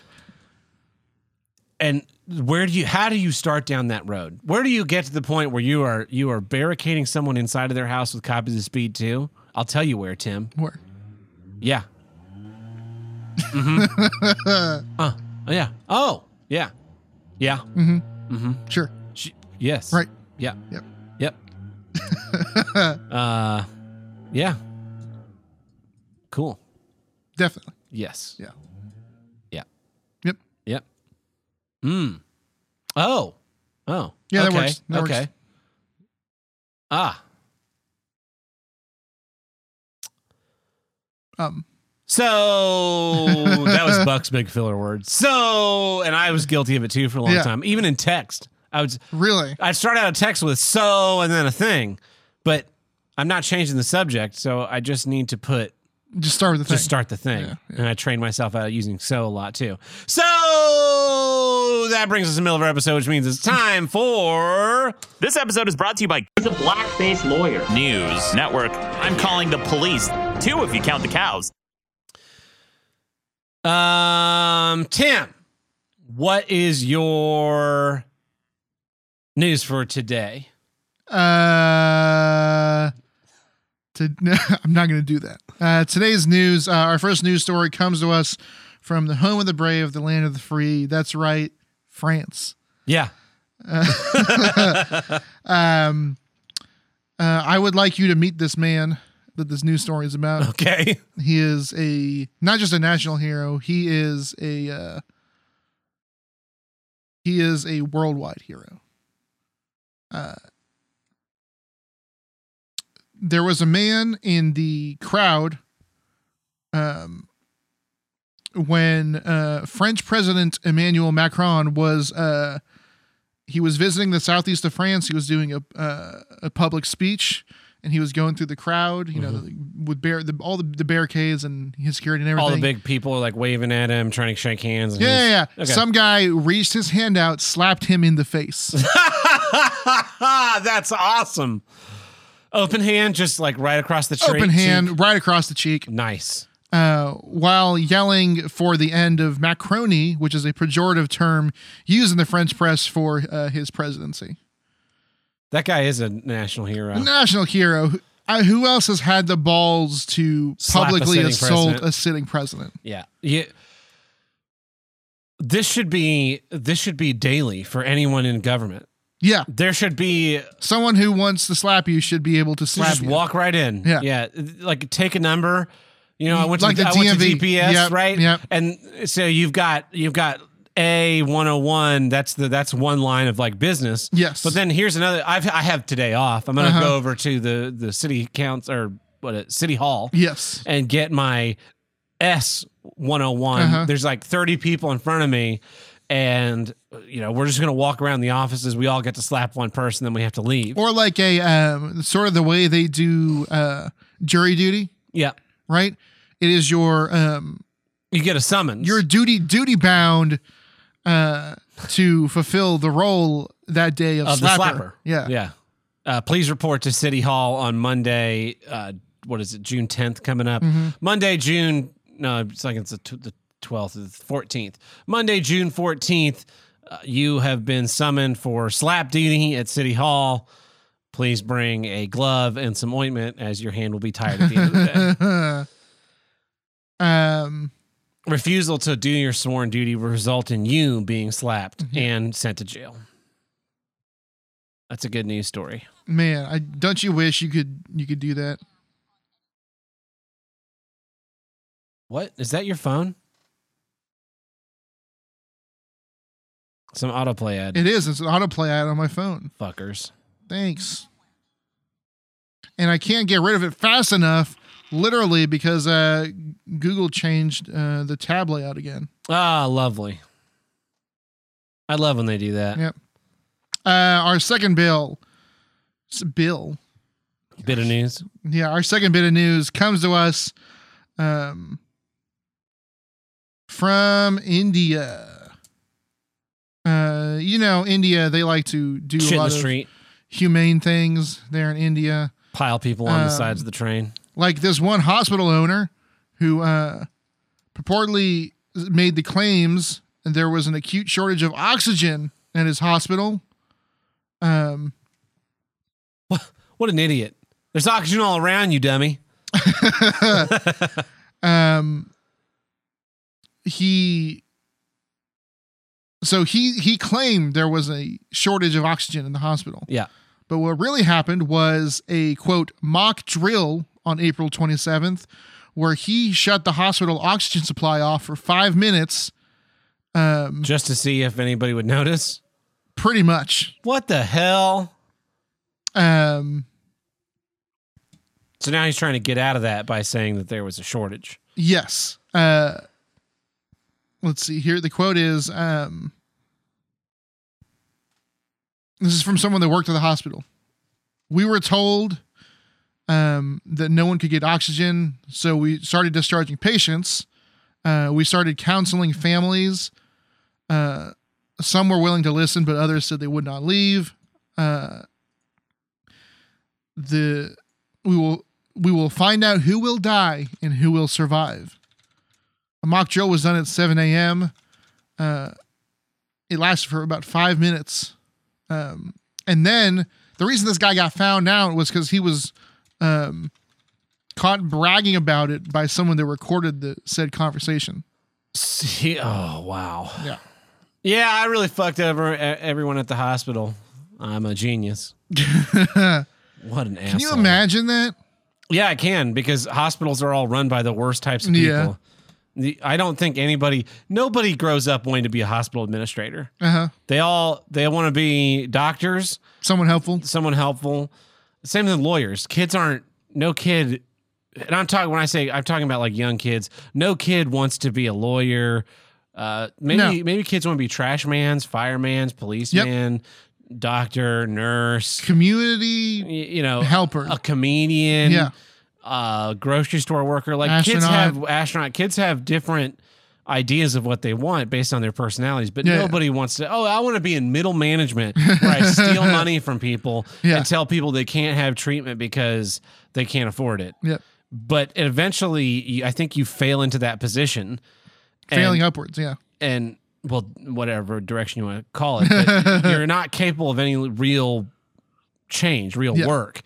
and where do you how do you start down that road? Where do you get to the point where you are you are barricading someone inside of their house with copies of Speed 2? I'll tell you where, Tim. Where? Yeah. Mm-hmm. uh, yeah. Oh, yeah. Yeah. Sure. Sh- yes. Right. Yeah. Yep. Yep. uh yeah. Cool. Definitely. Yes. Yeah. Yep. Yep. Mm. Oh. Oh. Yeah, that okay. works. That works. okay. Ah. Um. So that was Buck's big filler word. So, and I was guilty of it too for a long Yeah. time. Even in text, I would Really? I'd start out a text with so and then a thing, but I'm not changing the subject, so I just need to put Just start with the just thing. start the thing. Yeah, And I trained myself out using so a lot too. So that brings us to the middle of our episode, which means it's time for This episode is brought to you by He's a black-faced lawyer. News Network. I'm calling the police. Two if you count the cows. um Tim. What is your news for today? Uh, to, I'm not going to do that. Uh, today's news, uh, our first news story comes to us from the home of the brave, the land of the free. That's right, France. Yeah. Um, uh, I would like you to meet this man that this news story is about. Okay. He is a not just a national hero. He is a uh, he is a worldwide hero. Uh, there was a man in the crowd, um, when uh, French President Emmanuel Macron was uh, he was visiting the southeast of France. He was doing a uh, a public speech, and he was going through the crowd. You know, with bear the, all the, the barricades and his security and everything. All the big people are like waving at him, trying to shake hands. and Yeah, yeah, yeah. Okay. Some guy reached his hand out, slapped him in the face. That's awesome. Open hand, just like right across the. Open hand, right across the cheek. Nice. Uh, while yelling for the end of Macronie, which is a pejorative term used in the French press for uh, his presidency. That guy is a national hero. A national hero. Uh, who else has had the balls to Slap publicly sitting assault president. a sitting president? Yeah. Yeah. This should be this should be daily for anyone in government. Yeah, There should be someone who wants to slap you should be able to slap just you. walk right in. Yeah. Yeah. Like take a number. You know, I went to Like the, the I went to. GPS, Yep, right? yep. And so you've got you've got A one hundred one. That's the that's one line of like business. Yes. But then here's another. I've I have today off. I'm gonna Uh-huh. go over to the the city council or what it, city hall Yes. and get my S 101. Uh-huh. There's like 30 people in front of me. And, you know, we're just going to walk around the offices. We all get to slap one person, then we have to leave. Or like a um, sort of the way they do uh, jury duty, yeah. right? It is your um, You get a summons. you're duty duty bound uh, to fulfill the role that day of, of slapper. the slapper. Yeah. Yeah. Uh, please report to City Hall on Monday. Uh, what is it? June 10th coming up. Mm-hmm. Monday, June. No, it's like it's the, tw- the 12th, or the 14th. Monday, June 14th. Uh, you have been summoned for slap duty at City Hall. Please bring a glove and some ointment, as your hand will be tired at the end of the day. um, Refusal to do your sworn duty will result in you being slapped Mm-hmm. and sent to jail. That's a good news story. man, I don't you wish you could you could do that? What is that? Your phone? Some autoplay ad. It is. It's an autoplay ad on my phone. Fuckers. Thanks. And I can't get rid of it fast enough, literally, because uh, Google changed uh, the tab layout again. Ah, lovely. I love when they do that. Yep. Uh, our second bill, bill, Bit of news. yeah, our second bit of news comes to us um, from India. Uh, you know, India, they like to do Shit a lot the of street. humane things there in India. Pile people on the Um, sides of the train. Like this one hospital owner who uh, purportedly made the claims that there was an acute shortage of oxygen at his hospital. Um, What an idiot. There's oxygen all around you, dummy. um, he so he he claimed there was a shortage of oxygen in the hospital. Yeah. But what really happened was a quote mock drill on April 27th, where he shut the hospital oxygen supply off for five minutes, um, Just to see if anybody would notice. pretty much. What the hell? Um, So now he's trying to get out of that by saying that there was a shortage. yes. Uh, let's see here. The quote is um, this is from someone that worked at the hospital. We were told um, that no one could get oxygen, so we started discharging patients. Uh, we started counseling families. Uh, some were willing to listen, but others said they would not leave. Uh, the we will we will find out who will die and who will survive. A mock drill was done at 7 a.m. Uh, it lasted for about five minutes. Um, and then the reason this guy got found out was because he was um, caught bragging about it by someone that recorded the said conversation. See, oh wow. Yeah. Yeah, I really fucked over everyone at the hospital. I'm a genius. What an asshole. Can you imagine that? Yeah, I can because hospitals are all run by the worst types of people. Yeah. I don't think anybody, nobody grows up wanting to be a hospital administrator. Uh huh. They all they want to be doctors, Someone helpful. someone helpful. Same with lawyers. Kids aren't. No kid and I'm talking when I say I'm talking about like young kids. No kid wants to be a lawyer. Uh, maybe No. maybe kids want to be trash mans, fireman's, policeman, doctor, nurse. Community You know, helper. a comedian. Yeah. uh, grocery store worker. Like kids have astronaut. Kids have different ideas of what they want based on their personalities, but Yeah. nobody wants to. Oh, I want to be in middle management where I steal money from people Yeah. and tell people they can't have treatment because they can't afford it. Yep. But eventually, I think you fail into that position. and- Failing upwards. Yeah. and well, whatever direction you want to call it, but you're not capable of any real change, real Yeah. work,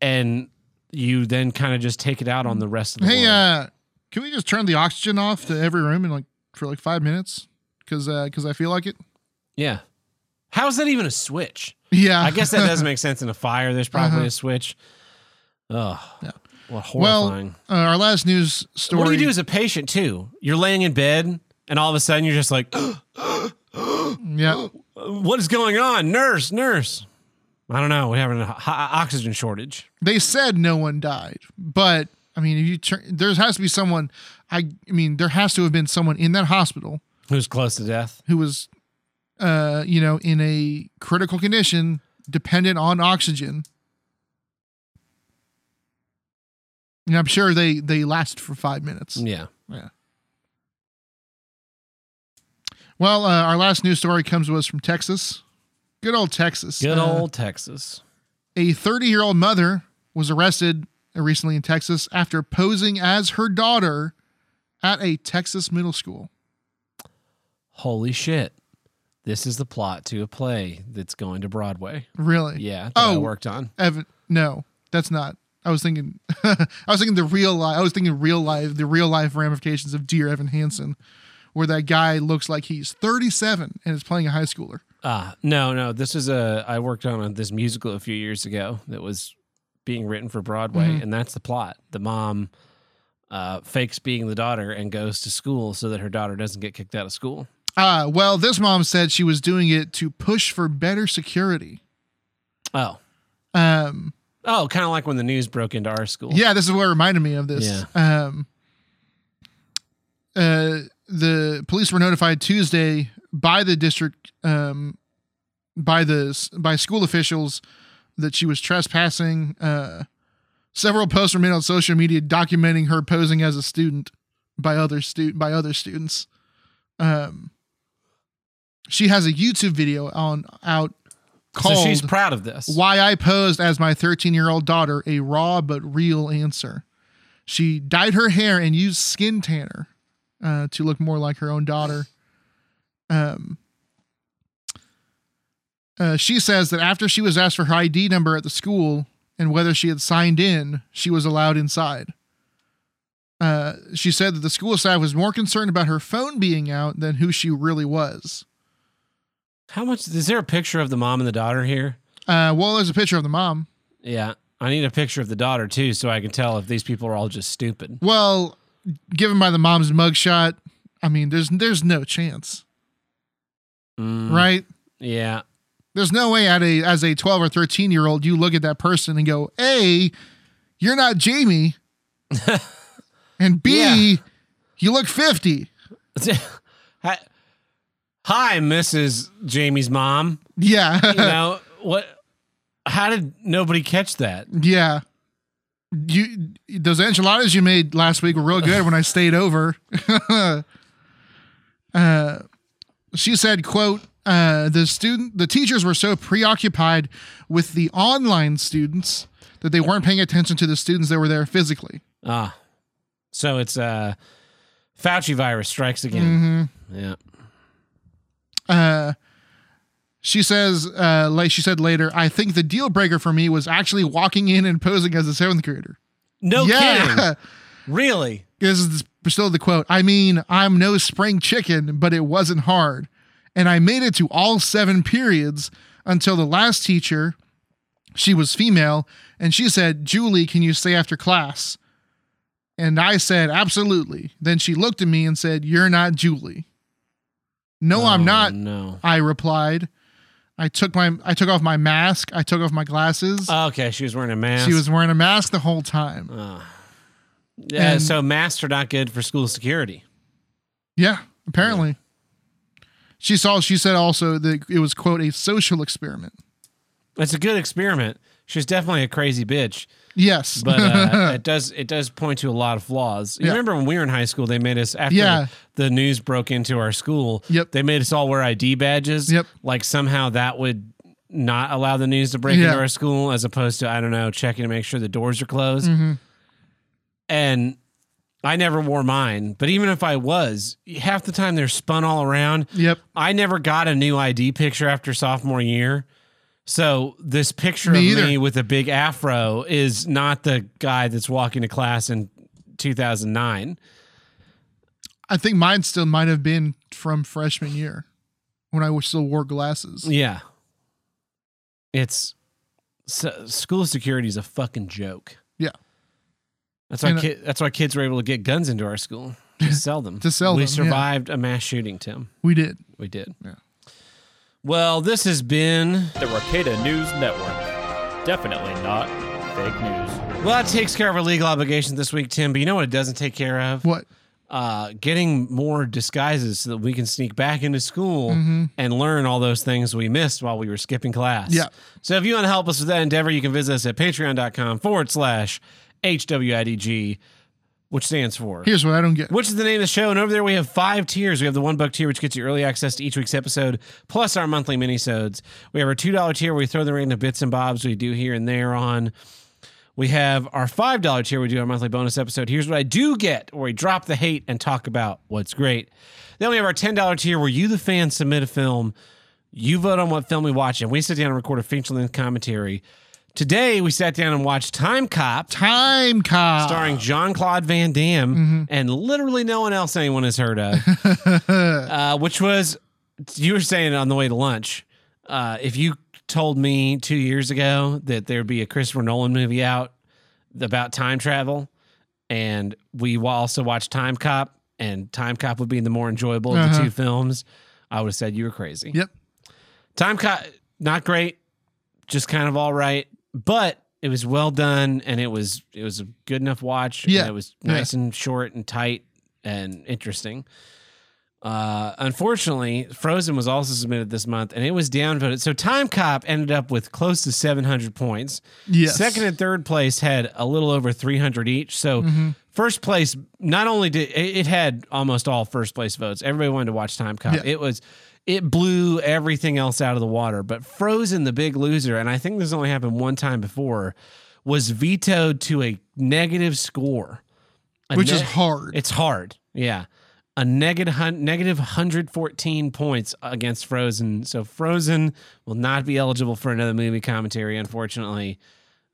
and you then kind of just take it out on the rest of the Hey, world. uh, can we just turn the oxygen off to every room in like for like five minutes? Because uh, because I feel like it. yeah. How is that even a switch? Yeah. I guess that doesn't make sense in a fire. There's probably Uh-huh. a switch. Oh, Yeah. what well, horrifying! uh, our last news story. what do you do as a patient too? You're laying in bed, and all of a sudden you're just like, yeah. "What is going on, nurse? Nurse." I don't know. We're having a ho- oxygen shortage. They said no one died, but I mean, if you turn, there has to be someone. I, I mean, there has to have been someone in that hospital Who's close to death? who was, uh, you know, in a critical condition, dependent on oxygen. And I'm sure they they lasted for five minutes. Yeah. Yeah. Well, uh, our last news story comes to us from Texas. Good old Texas. Good Uh, old Texas. a 30 year old mother was arrested recently in Texas after posing as her daughter at a Texas middle school. Holy shit. This is the plot to a play that's going to Broadway. Really? Yeah. That I Oh. worked on. Evan, no, that's not. I was thinking, I was thinking the real life. I was thinking real life, the real life ramifications of Dear Evan Hansen, where that guy looks like he's 37 and is playing a high schooler. Ah, no, no. This is a I worked on a, this musical a few years ago that was being written for Broadway, Mhm. and that's the plot. The mom uh, fakes being the daughter and goes to school so that her daughter doesn't get kicked out of school. Uh, well, this mom said she was doing it to push for better security. Oh, Um, oh, kind of like when the news broke into our school. Yeah, this is what reminded me of this. Um, uh, the police were notified Tuesday by the district, um, by the by school officials that she was trespassing. Uh, several posts were made on social media documenting her posing as a student by other stu- by other students. Um, she has a YouTube video on out called so she's proud of this. why I posed as my 13 year old daughter, a raw but real answer. She dyed her hair and used skin tanner uh, to look more like her own daughter. Um, uh, she says that after she was asked for her ID number at the school and whether she had signed in, she was allowed inside. Uh, she said that the school staff was more concerned about her phone being out than who she really was. How much is there a picture of the mom and the daughter here? Uh, well, there's a picture of the mom. Yeah. I need a picture of the daughter too so I can tell if these people are all just stupid. Well, given by the mom's mugshot, I mean, there's there's no chance, Mm, right? Yeah. There's no way at a as a 12 or 13 year old you look at that person and go, "A, you're not Jamie," and B, Yeah. you look 50. Hi, Mrs. Jamie's mom. Yeah, You know what? How did nobody catch that? yeah. You those enchiladas you made last week were real good when I stayed over. uh, she said, "quote uh, The student, the teachers were so preoccupied with the online students that they weren't paying attention to the students that were there physically." Ah, so it's uh, Fauci virus strikes again. hmm Yeah. Uh, she says, uh, like she said later, I think the deal breaker for me was actually walking in and posing as a seventh grader. No yeah. kidding. Really? This is still the quote. I mean, I'm no spring chicken, but it wasn't hard. And I made it to all seven periods until the last teacher, she was female, and she said, Julie, can you stay after class? And I said, absolutely. Then she looked at me and said, You're not Julie. No, I'm Oh, not. No. I replied. I took my I took off my mask. I took off my glasses. Oh, Okay, she was wearing a mask. she was wearing a mask the whole time. Ah. Yeah, And- so masks are not good for school security. Yeah, apparently. She saw. She said also that it was quote a social experiment. It's a good experiment. She's definitely a crazy bitch, Yes, but uh, it does it does point to a lot of flaws. You Yeah. remember when we were in high school, they made us after Yeah. the news broke into our school. Yep. they made us all wear ID badges. Yep. like somehow that would not allow the news to break Yeah. into our school, as opposed to I don't know checking to make sure the doors are closed. Mhm. And I never wore mine, but even if I was, half the time they're spun all around. Yep. I never got a new ID picture after sophomore year. So this picture Me of either. me with a big afro is not the guy that's walking to class in 2009. I think mine still might have been from freshman year when I still wore glasses. Yeah. It's so, school security is a fucking joke. Yeah. That's why uh, ki- that's why kids were able to get guns into our school to sell them. To sell we them, We survived a mass shooting, Tim. We did. We did. Yeah. Well, this has been The Rocada News Network. Definitely not fake news. well. That takes care of our legal obligations this week, Tim. But you know what it doesn't take care of? What? uh, getting more disguises so that we can sneak back into school Mm-hmm. and learn all those things we missed while we were skipping class. Yeah. So if you want to help us with that endeavor, you can visit us at patreon.com forward slash HWIDG, which stands for. Here's what I don't get. Which is the name of the show. And over there, we have five tiers. We have the one buck tier, which gets you early access to each week's episode, plus our monthly minisodes. We have our $2 tier where we throw the random bits and bobs we do here and there on. We have our $5 tier. We do our monthly bonus episode. Here's what I do get, where we drop the hate and talk about what's great. Then we have our $10 tier, where you, the fan, submit a film. You vote on what film we watch, and we sit down and record a feature length commentary. Today, we sat down and watched Time Cop, Time cop. starring Jean Claude Van Damme, and literally no one else anyone has heard of, uh, which was, you were saying on the way to lunch. Uh, if you told me two years ago that there'd be a Christopher Nolan movie out about time travel, and we also watched Time Cop, and Time Cop would be the more enjoyable of the Uh-huh. two films, I would have said you were crazy. Yep. Time Cop, not great, just kind of all right, but it was well done and it was it was a good enough watch. and Yeah. it was Yeah. nice and short and tight and interesting. Uh, unfortunately, Frozen was also submitted this month and it was downvoted. So Time Cop ended up with close to 700 points. Yes. Second and third place had a little over 300 each. So Mm-hmm. first place, not only did it, it had almost all first place votes. Everybody wanted to watch Time Cop. Yeah. It was it blew everything else out of the water. But Frozen, the big loser, and I think this only happened one time before, was vetoed to a negative score. A Which is hard. It's hard. Yeah. A negative hun- negative 114 points against Frozen. So Frozen will not be eligible for another movie commentary, unfortunately.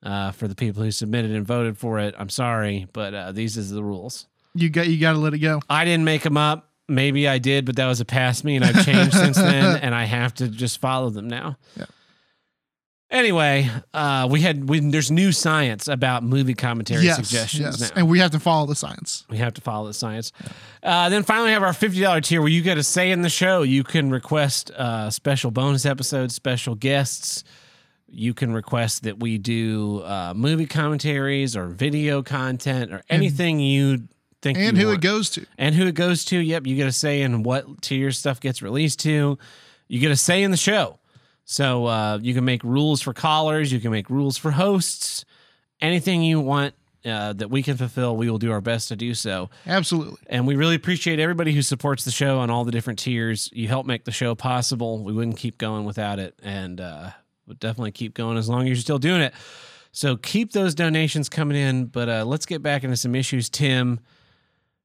Uh, for the people who submitted and voted for it, I'm sorry, but uh, these is the rules. you got you got to let it go. I didn't make them up. Maybe I did, but that was a past me, and I've changed since then, and I have to just follow them now. Yeah. Anyway, uh, we had we, there's new science about movie commentary yes. suggestions Yes. now. And we have to follow the science. We have to follow the science. Uh, then finally, we have our fifty dollar tier where you get a say in the show. You can request uh, special bonus episodes, special guests. You can request that we do uh, movie commentaries or video content or anything you think. And who want. it goes to. and who it goes to. Yep, you get a say in what tier stuff gets released to. You get a say in the show. So uh, you can make rules for callers. You can make rules for hosts. Anything you want uh, that we can fulfill, we will do our best to do so. Absolutely. And we really appreciate everybody who supports the show on all the different tiers. You help make the show possible. We wouldn't keep going without it, and uh, we'll definitely keep going as long as you're still doing it. So keep those donations coming in. But uh, let's get back into some issues, Tim.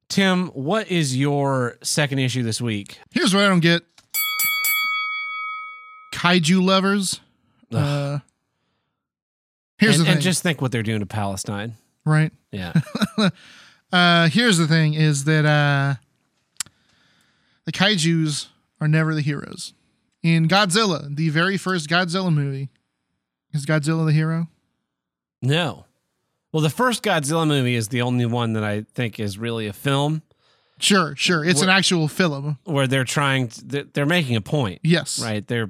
Tim, what is your second issue this week? Here's what I don't get. Kaiju lovers. Uh, here's and, the thing. and just think what they're doing to Palestine. right. Yeah. Uh, here's the thing: is that uh, the kaiju's are never the heroes. In Godzilla, the very first Godzilla movie, is Godzilla the hero? no. Well, the first Godzilla movie is the only one that I think is really a film Sure, sure. It's an actual film. where they're trying. To, they're- making a point. Yes. right they're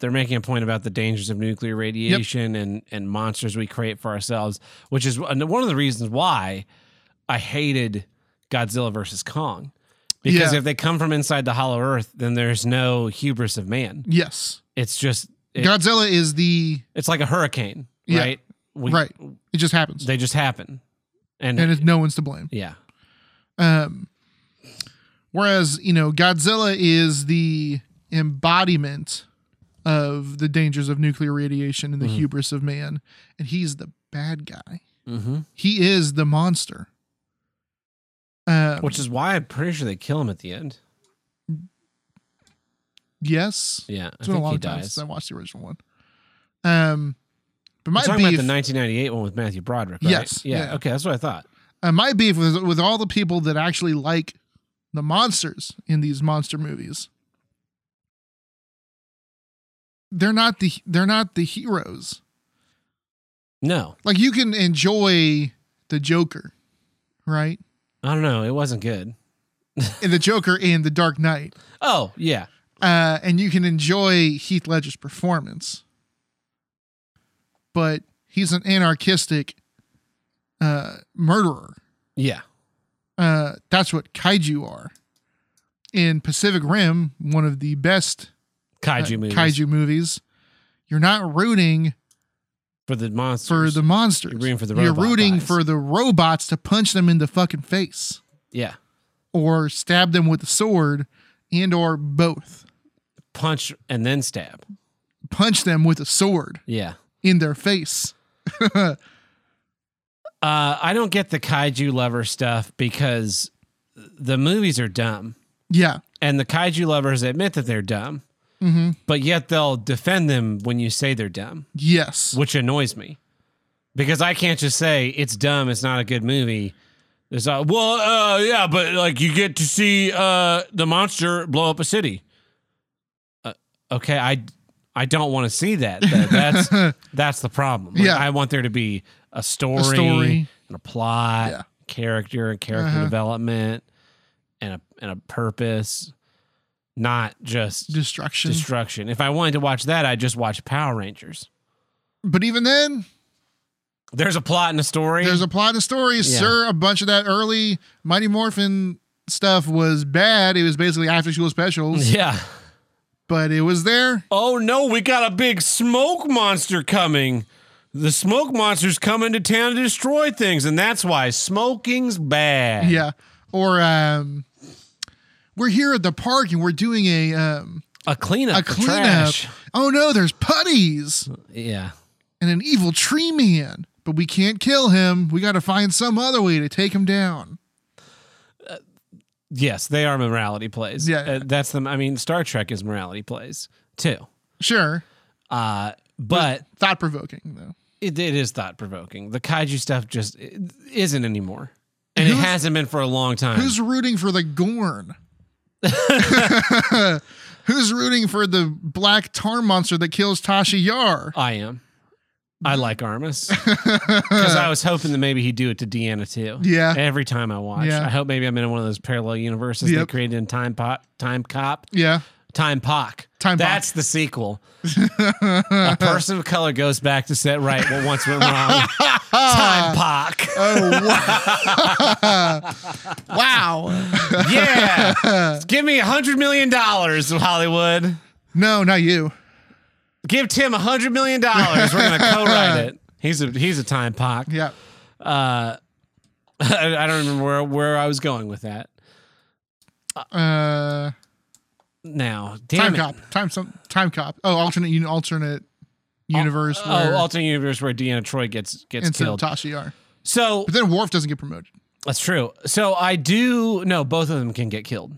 they're making a point about the dangers of nuclear radiation and and monsters we create for ourselves which is one one of the reasons why I hated Godzilla versus Kong because Yeah. if they come from inside the Hollow Earth, then there's no hubris of man. Yes. It's just it- Godzilla is the it's like a hurricane, Yeah. right? We- right. It just happens. They just happen, and, and it's no one's to blame. yeah, Um, whereas you know Godzilla is the embodiment of the dangers of nuclear radiation and the Mhm. hubris of man, and he's the bad guy. hmm He is the monster. Um, which is why I'm pretty sure they kill him at the end. yes, Yeah, I it's been a think he long time dies. since I watched the original one. Um, but my We're talking beef, about the 1998 one with Matthew Broderick, right? Yes, Yeah. yeah. Okay, that's what I thought. And my beef with with all the people that actually like the monsters in these monster movies. They're not the they're not the heroes. No, Like you can enjoy the Joker, right? I don't know. It wasn't good. The Joker in The Dark Knight. Oh yeah, Uh, and you can enjoy Heath Ledger's performance. But he's an anarchistic uh, murderer. yeah. Uh, that's what kaiju are. In Pacific Rim, one of the best Kaiju uh, movies kaiju movies, you're not rooting for the monsters. for the monsters. You're rooting for the You're rooting guys. for the robots to punch them in the fucking face yeah. or stab them with a sword and or both. Punch and then stab. Punch them with a sword Yeah. In their face. Uh, I don't get the kaiju lover stuff because the movies are dumb, Yeah. and the kaiju lovers admit that they're dumb, hmm but yet they'll defend them when you say they're dumb, Yes. which annoys me because I can't just say it's dumb. It's not a good movie. There's a, well, uh, yeah, but like you get to see uh, the monster blow up a city. Uh, okay, I I don't want to see that. That- That's that's the problem. Like, Yeah. I want there to be a story, A story. and a plot, Yeah. character and character Uh-huh. development, and a and a purpose, not just Destruction. destruction. If I wanted to watch that, I'd just watch Power Rangers. but even then, There's a plot and a story. there's a plot and a story. Yeah. Sure, a bunch of that early Mighty Morphin stuff was bad. It was basically after school specials, yeah. But it was there. Oh no, we got a big smoke monster coming. The smoke monster's coming to town to destroy things, and that's why smoking's bad. Yeah. Or um, we're here at the park and we're doing a um, A cleanup. a cleanup. trash. Oh no, there's putties Yeah. and an evil tree man, but we can't kill him. We got to find some other way to take him down. Yes, they are morality plays. Yeah. Uh, that's the. I mean, Star Trek is morality plays too. Sure, Uh, but thought provoking though. it, it is thought provoking. The kaiju stuff just isn't anymore, and it hasn't been for a long time. Who's rooting for the Gorn? Who's rooting for the black tar monster that kills Tasha Yar? I am. I like Armus because I was hoping that maybe he'd do it to Deanna too. Yeah. Every time I watch, Yeah. I hope maybe I'm in one of those parallel universes Yep. they created in Time Pop, Time Cop, Yeah. Time Pock. Time Pock. That's the sequel. a person of color goes back to set right what once went wrong. Time Pock. Oh wow! wow! yeah. Give me a hundred million dollars, Hollywood. No, not you. Give Tim a hundred million dollars. We're gonna co-write it. He's a he's a time pock. Yeah. Uh, I, I don't remember where where I was going with that. Uh, Now, time it. cop. Time some. Time cop. Oh, alternate. un- Alternate universe. Oh, where alternate universe where Deanna Troi gets gets instead killed. Tasha Yar. So But then Worf doesn't get promoted. that's true. So I do no, both of them can get killed.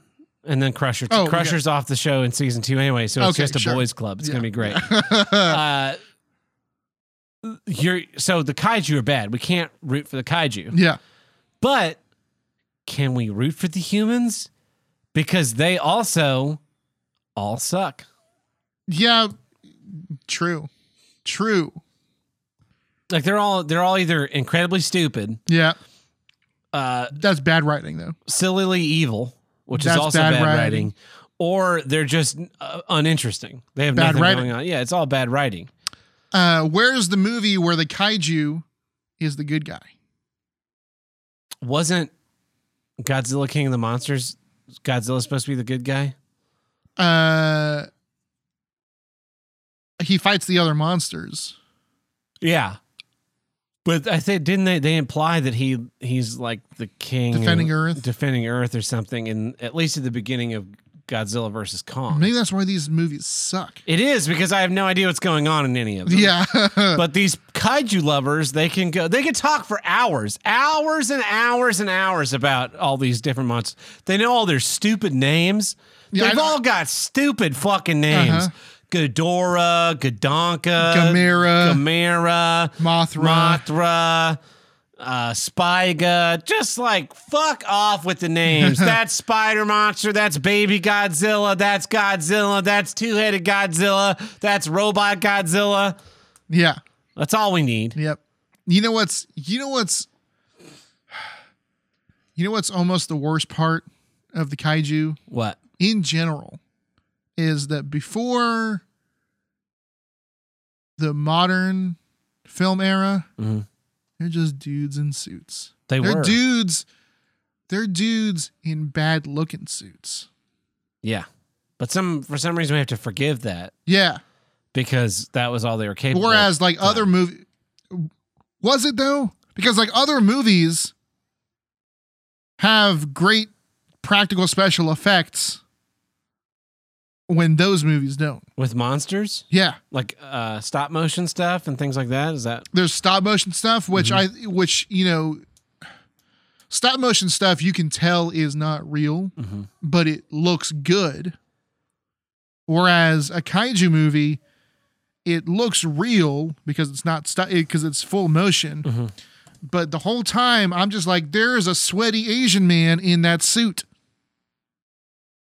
And then Crusher, Oh, Crusher's off the show in season two anyway, so it's Okay, just a sure. boys' club. It's Yeah. gonna be great. uh, you're so the kaiju are bad. We can't root for the kaiju, Yeah. but can we root for the humans? Because they also all suck. Yeah. True. True. Like they're all they're all either incredibly stupid, Yeah. uh, That's bad writing though. sillily evil, which That's is also bad bad, writing. writing. or they're just uh, uninteresting. They have Bad nothing writing. going on. Yeah, it's all bad writing. Uh, where's the movie where the kaiju is the good guy? wasn't Godzilla King of the Monsters Godzilla supposed to be the good guy? Uh, he fights the other monsters. Yeah. But I think didn't they they imply that he he's like the king Defending Earth? defending Earth or something and at least at the beginning of Godzilla versus Kong. Maybe that's why these movies suck. It is because I have no idea what's going on in any of them. Yeah. But these kaiju lovers, they can go they can talk for hours, hours and hours and hours about all these different monsters. They know all their stupid names. Yeah, They've all got stupid fucking names. Uh-huh. Ghidorah, Gadonka, Gamera. Gamera, Mothra. Mothra, uh, Spyga. Just like fuck off with the names. that's Spider Monster. That's Baby Godzilla. That's Godzilla. That's Two Headed Godzilla. That's Robot Godzilla. yeah. That's all we need. Yep. You know what's you know what's you know what's almost the worst part of the kaiju What? in general is that before the modern film era, Mhm. they're just dudes in suits. They They're were. dudes. They're dudes in bad looking suits. Yeah. But some for some reason we have to forgive that Yeah. because that was all they were capable. Whereas of. like other movie was it though? Because like other movies have great practical special effects when those movies don't. with monsters, Yeah. like uh stop motion stuff and things like that, is that There's stop motion stuff which Mm-hmm. I which you know stop motion stuff you can tell is not real, Mm-hmm. but it looks good. Whereas a kaiju movie it looks real because it's not stu- because it's full motion. Mm-hmm. But the whole time I'm just like there is a sweaty Asian man in that suit.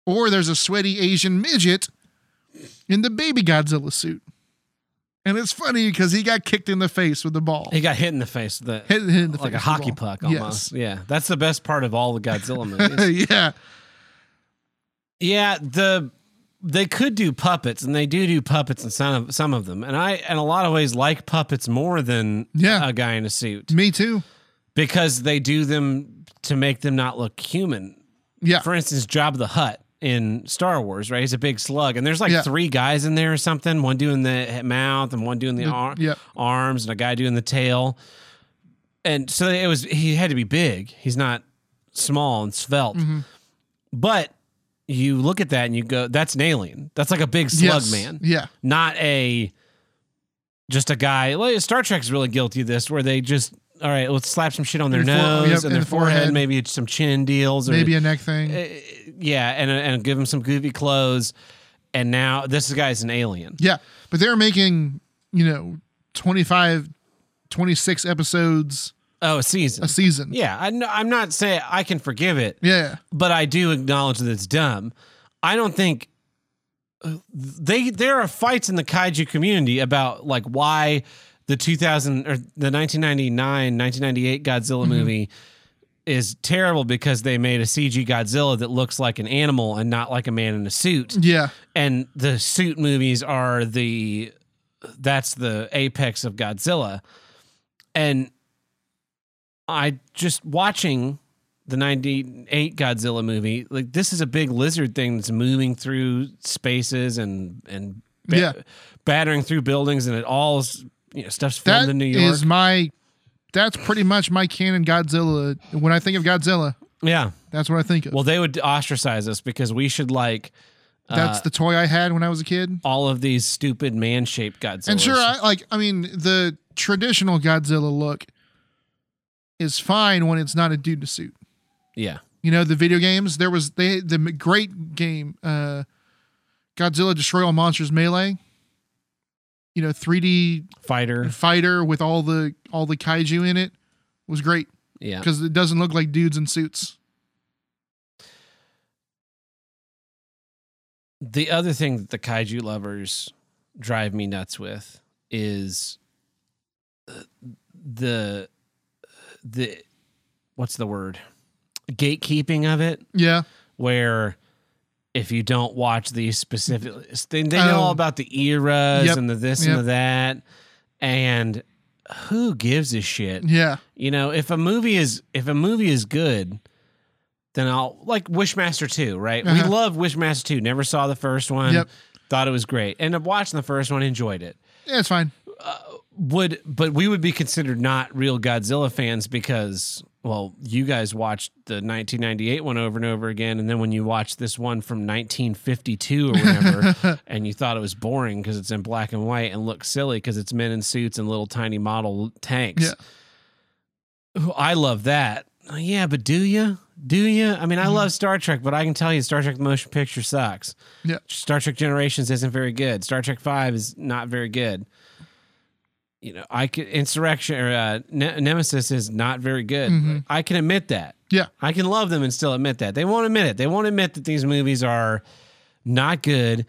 Or there's a sweaty Asian midget in the baby Godzilla suit. And it's funny because he got kicked in the face with the ball. he got hit in the face with the Hit, hit in the like face a hockey puck almost. Yeah. That's the best part of all the Godzilla movies. Yeah. yeah, the they could do puppets and they do do puppets in some of some of them. And I in a lot of ways like puppets more than Yeah. a guy in a suit Me too. because they do them to make them not look human. Yeah. for instance, Jabba the Hutt in Star Wars, right? He's a big slug, and there's like Yeah. three guys in there or something. One doing the mouth, and one doing the, The- ar- arms, and a guy doing the tail. And so it was. He had to be big. He's not small and svelte. Mm-hmm. But you look at that and you go, "That's an alien. That's like a big slug Yes. man, Yeah. not a just a guy." Like Star Trek's really guilty of this, where they just. All right, let's slap some shit on their fore- nose yep, and and their the forehead, forehead. maybe some chin deals, or Maybe a neck thing. uh, yeah, and and give them some goofy clothes. And now this guy's an alien. Yeah. But they're making, you know, 25, 26 episodes Oh, a season. a season. Yeah, I, I'm not saying I can forgive it, Yeah. but I do acknowledge that it's dumb. I don't think uh, they there are fights in the kaiju community about like why the 2000 or the 1999 1998 Godzilla mm-hmm. movie is terrible because they made a CG Godzilla that looks like an animal and not like a man in a suit. Yeah. and the suit movies are the that's the apex of Godzilla. And I just watching the 98 Godzilla movie, like this is a big lizard thing that's moving through spaces and and ba- Yeah. battering through buildings and it all is, you know stuff's filmed That in New York. is my that's pretty much my canon Godzilla. When I think of Godzilla, yeah. that's what I think of. Well, they would ostracize us because we should like that's uh, the toy I had when I was a kid. all of these stupid man-shaped Godzillas. And sure, I like. I mean, the traditional Godzilla look is fine when it's not a dude in a suit. yeah. You know, the video games. There was they the great game, uh, Godzilla Destroy All Monsters Melee. You know, 3D Fighter. fighter with all the all the kaiju in it was great Yeah. because it doesn't look like dudes in suits. The other thing that the kaiju lovers drive me nuts with is uh, the the what's the word gatekeeping of it Yeah, where if you don't watch these specific they, they know Oh. all about the eras Yep, and the this yep. and the that and who gives a shit? Yeah. You know, if a movie is if a movie is good, then I'll like Wishmaster 2, right? We Uh-huh. love Wishmaster 2. Never saw the first one. Yep. Thought it was great. Ended up watching the first one, enjoyed it. Yeah, it's fine. Would but we would be considered not real Godzilla fans because well, you guys watched the 1998 one over and over again, and then when you watched this one from 1952 or whatever, and you thought it was boring because it's in black and white and looks silly because it's men in suits and little tiny model tanks. Yeah. I love that. Yeah, but do you? Do you? I mean, I mm-hmm. love Star Trek, but I can tell you, Star Trek the motion picture sucks. Yeah. Star Trek Generations isn't very good. Star Trek Five is not very good. You know, I can Insurrection or uh, ne- Nemesis is not very good. Mhm. I can admit that. Yeah. I can love them and still admit that. They won't admit it. They won't admit that these movies are not good.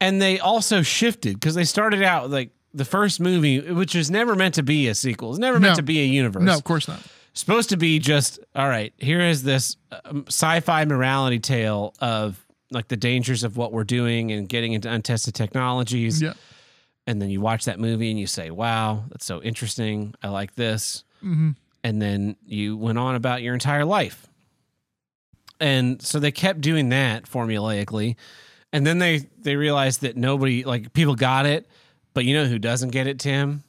And they also shifted because they started out like the first movie, which was never meant to be a sequel. It's never meant to be a universe No, of course not. supposed to be just all right here is this um, sci-fi morality tale of like the dangers of what we're doing and getting into untested technologies Yeah. And then you watch that movie and you say wow that's so interesting i like this hmm and then you went on about your entire life and so they kept doing that formulaically and then they they realized that nobody like people got it but you know who doesn't get it tim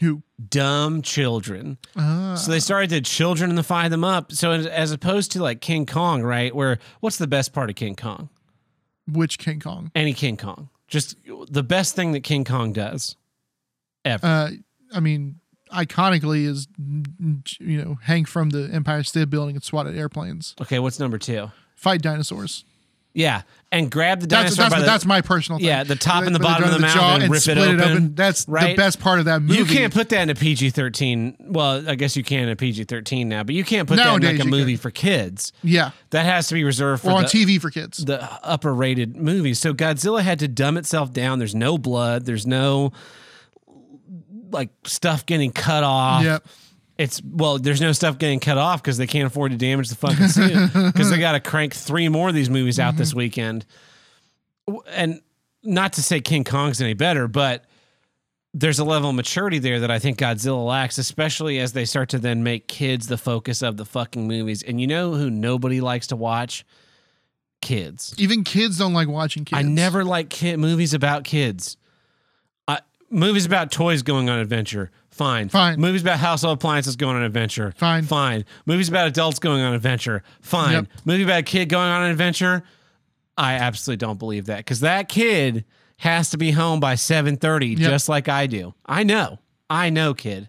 Who? dumb children Ah. so they started to children and fire them up. So as opposed to like King Kong, right? Where what's the best part of King Kong? which King Kong? Any King Kong, just the best thing that King Kong does ever. Uh, I mean, iconically is you know hang from the Empire State Building and swat at airplanes, okay, what's number two? fight dinosaurs. Yeah, and grab the That's dinosaur that's, by the. that's my personal. Thing. Yeah, the top and the they bottom of the to mouth jaw and rip it split open, That's the best part of that movie. you can't put that in a PG thirteen. Well, I guess you can in a PG thirteen now, but you can't put that in like a movie can. for kids. Yeah, That has to be reserved for or on the, TV for kids. the upper rated movies. So Godzilla had to dumb itself down. There's no blood. There's no like stuff getting cut off. Yep. It's well, there's no stuff getting cut off because they can't afford to damage the fucking suit because they got to crank three more of these movies out this mm-hmm. weekend. And not to say King Kong's any better, but there's a level of maturity there that I think Godzilla lacks, especially as they start to then make kids the focus of the fucking movies. And you know who nobody likes to watch? Kids. Even kids don't like watching kids. I never like kid movies about kids. I, movies about toys going on adventure. Fine. Fine. Movies about household appliances going on adventure. Fine. Fine. Movies about adults going on adventure. Fine. Yep. Movie about a kid going on an adventure. I absolutely don't believe that because that kid has to be home by seven thirty, Yep. just like I do. I know. I know, kid.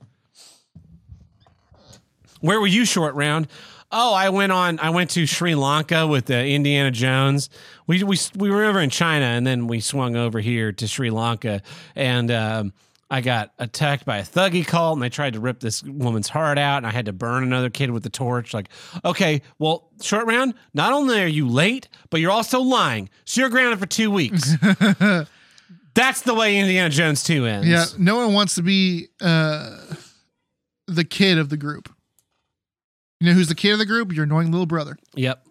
Where were you short round? Oh, I went on. I went to Sri Lanka with uh, Indiana Jones. We we we were over in China, and then we swung over here to Sri Lanka, and um, I got attacked by a Thuggee cult, and they tried to rip this woman's heart out, and I had to burn another kid with the torch. Like, okay, well, short round. Not only are you late, but you're also lying. So you're grounded for two weeks. That's the way Indiana Jones two ends. Yeah, no one wants to be uh, the kid of the group. You know who's the kid of the group? Your annoying little brother. Yep.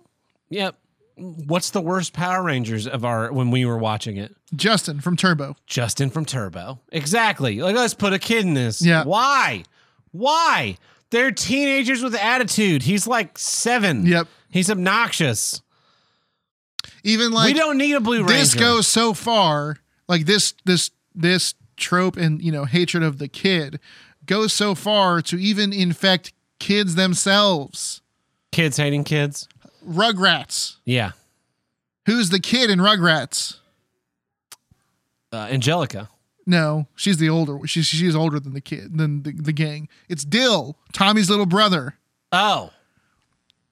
Yep. What's the worst Power Rangers of our when we were watching it? Justin from Turbo. Justin from Turbo. Exactly. Like let's put a kid in this. Yeah. Why? Why? They're teenagers with attitude. He's like seven. Yep. He's obnoxious. Even like we don't need a Blue Ranger. this goes so far. Like this this this trope and you know hatred of the kid goes so far to even infect kids themselves. kids hating kids. Rugrats. Yeah. Who's the kid in Rugrats? Uh, Angelica. No, she's the older. She's she's older than the kid than the, the gang. It's Dill, Tommy's little brother, Oh,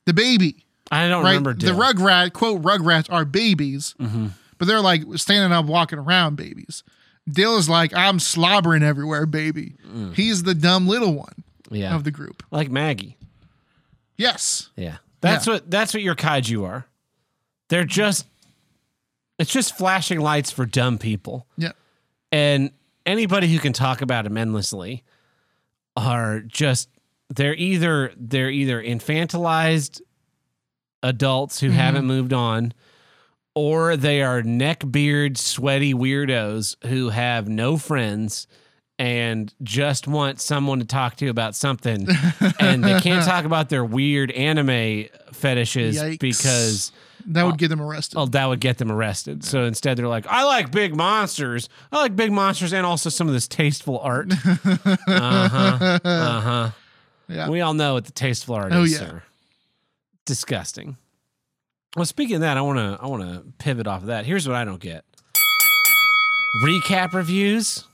the baby. I don't right? remember. The Rugrat quote Rugrats are babies, Mm-hmm. but they're like standing up, walking around babies. Dill is like I'm slobbering everywhere, baby. Mm. He's the dumb little one Yeah. of the group. like Maggie. Yes, Yeah. That's what that's what your kaiju are. They're just it's just flashing lights for dumb people. yeah, And anybody who can talk about them endlessly are just they're either they're either infantilized adults who mm-hmm. haven't moved on or they are neckbeard sweaty weirdos who have no friends and just want someone to talk to about something and they can't talk about their weird anime fetishes Yikes. because That would get them arrested. oh, that would get them arrested. So instead they're like, I like big monsters. I like big monsters and also some of this tasteful art. uh-huh. Uh-huh. Yeah. We all know what the tasteful art Oh, is, yeah. sir. Disgusting. Well, speaking of that, I want to I want to pivot off of that. Here's what I don't get. Recap reviews.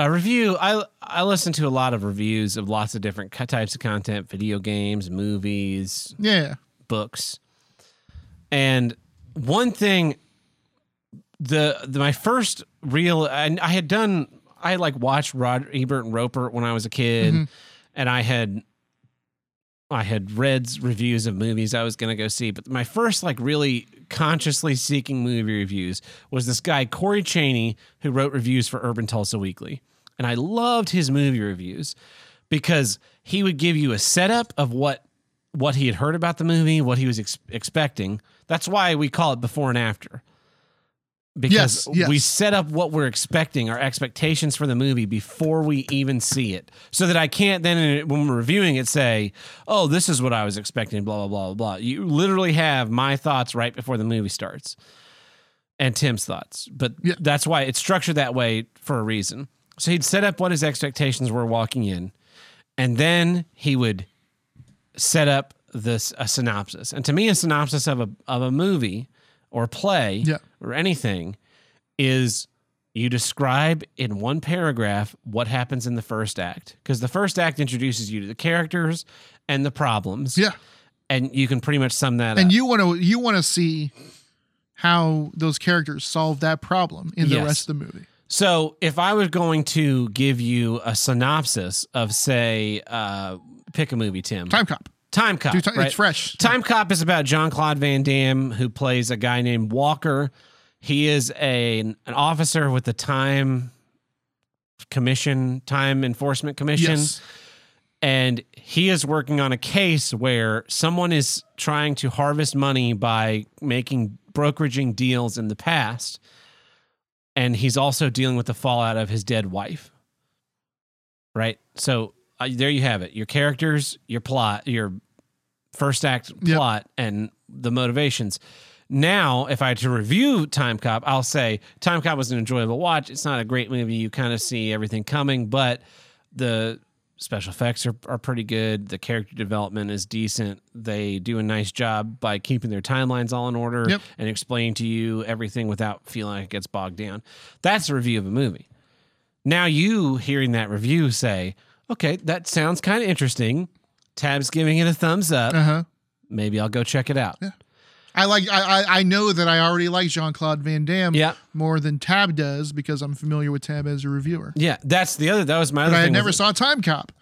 A review. I I listen to a lot of reviews of lots of different types of content, video games, movies, yeah. books. And one thing, the, the my first real, I, I had done, I had like watched Roger Ebert and Roeper when I was a kid, Mhm. and I had, I had read reviews of movies I was gonna go see. But my first like really consciously seeking movie reviews was this guy Corey Cheney who wrote reviews for Urban Tulsa Weekly, and I loved his movie reviews because he would give you a setup of what what he had heard about the movie, what he was ex- expecting. That's why we call it before and after. Because Yes, yes. we set up what we're expecting, our expectations for the movie before we even see it. So that I can't then, when we're reviewing it, say, oh, this is what I was expecting, blah, blah, blah, blah, blah. You literally have my thoughts right before the movie starts and Tim's thoughts. But Yeah. that's why it's structured that way for a reason. So he'd set up what his expectations were walking in, and then he would set up this a synopsis. And to me, a synopsis of a of a movie or play Yeah. or anything is you describe in one paragraph what happens in the first act because the first act introduces you to the characters and the problems Yeah. and you can pretty much sum that up. And up you want to you want to see how those characters solve that problem in the Yes. rest of the movie. So if I was going to give you a synopsis of, say, uh, pick a movie, Tim. Time Cop. Time Cop. Ti- right? It's fresh. Time Cop is about Jean Claude Van Damme, who plays a guy named Walker. He is a an officer with the Time Commission, Time Enforcement Commission Yes. and he is working on a case where someone is trying to harvest money by making brokeraging deals in the past and he's also dealing with the fallout of his dead wife. Right? So uh, there you have it. Your characters your plot your first act Yep. plot and the motivations. Now if i had to review time cop i'll say time cop was an enjoyable watch. It's not a great movie. You kind of see everything coming but the special effects are, are pretty good. The character development is decent. They do a nice job by keeping their timelines all in order Yep. and explaining to you everything without feeling like it gets bogged down. That's a review of a movie. Now you hearing that review say okay that sounds kind of interesting. Tab's giving it a thumbs up. Uh huh. maybe i'll go check it out I like. I, I know that I already like Jean Claude Van Damme Yeah. more than Tab does because I'm familiar with Tab as a reviewer. yeah that's the other that was my But other I never saw Time Cop.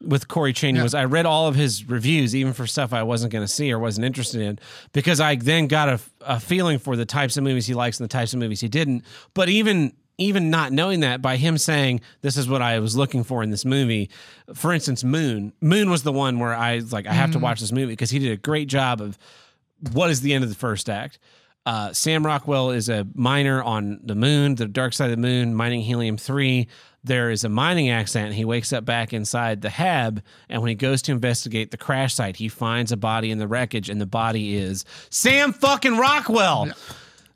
with corey cheney Yeah. was i read all of his reviews even for stuff i wasn't going to see or wasn't interested in because i then got a, a feeling for the types of movies he likes and the types of movies he didn't but even even not knowing that by him saying this is what i was looking for in this movie for instance moon moon was the one where i was like i have to mm. watch this movie because he did a great job of what is the end of the first act uh, Sam Rockwell is a miner on the moon, the dark side of the moon, mining helium 3. There is a mining accident. He wakes up back inside the Hab, and when he goes to investigate the crash site, he finds a body in the wreckage, and the body is Sam fucking Rockwell.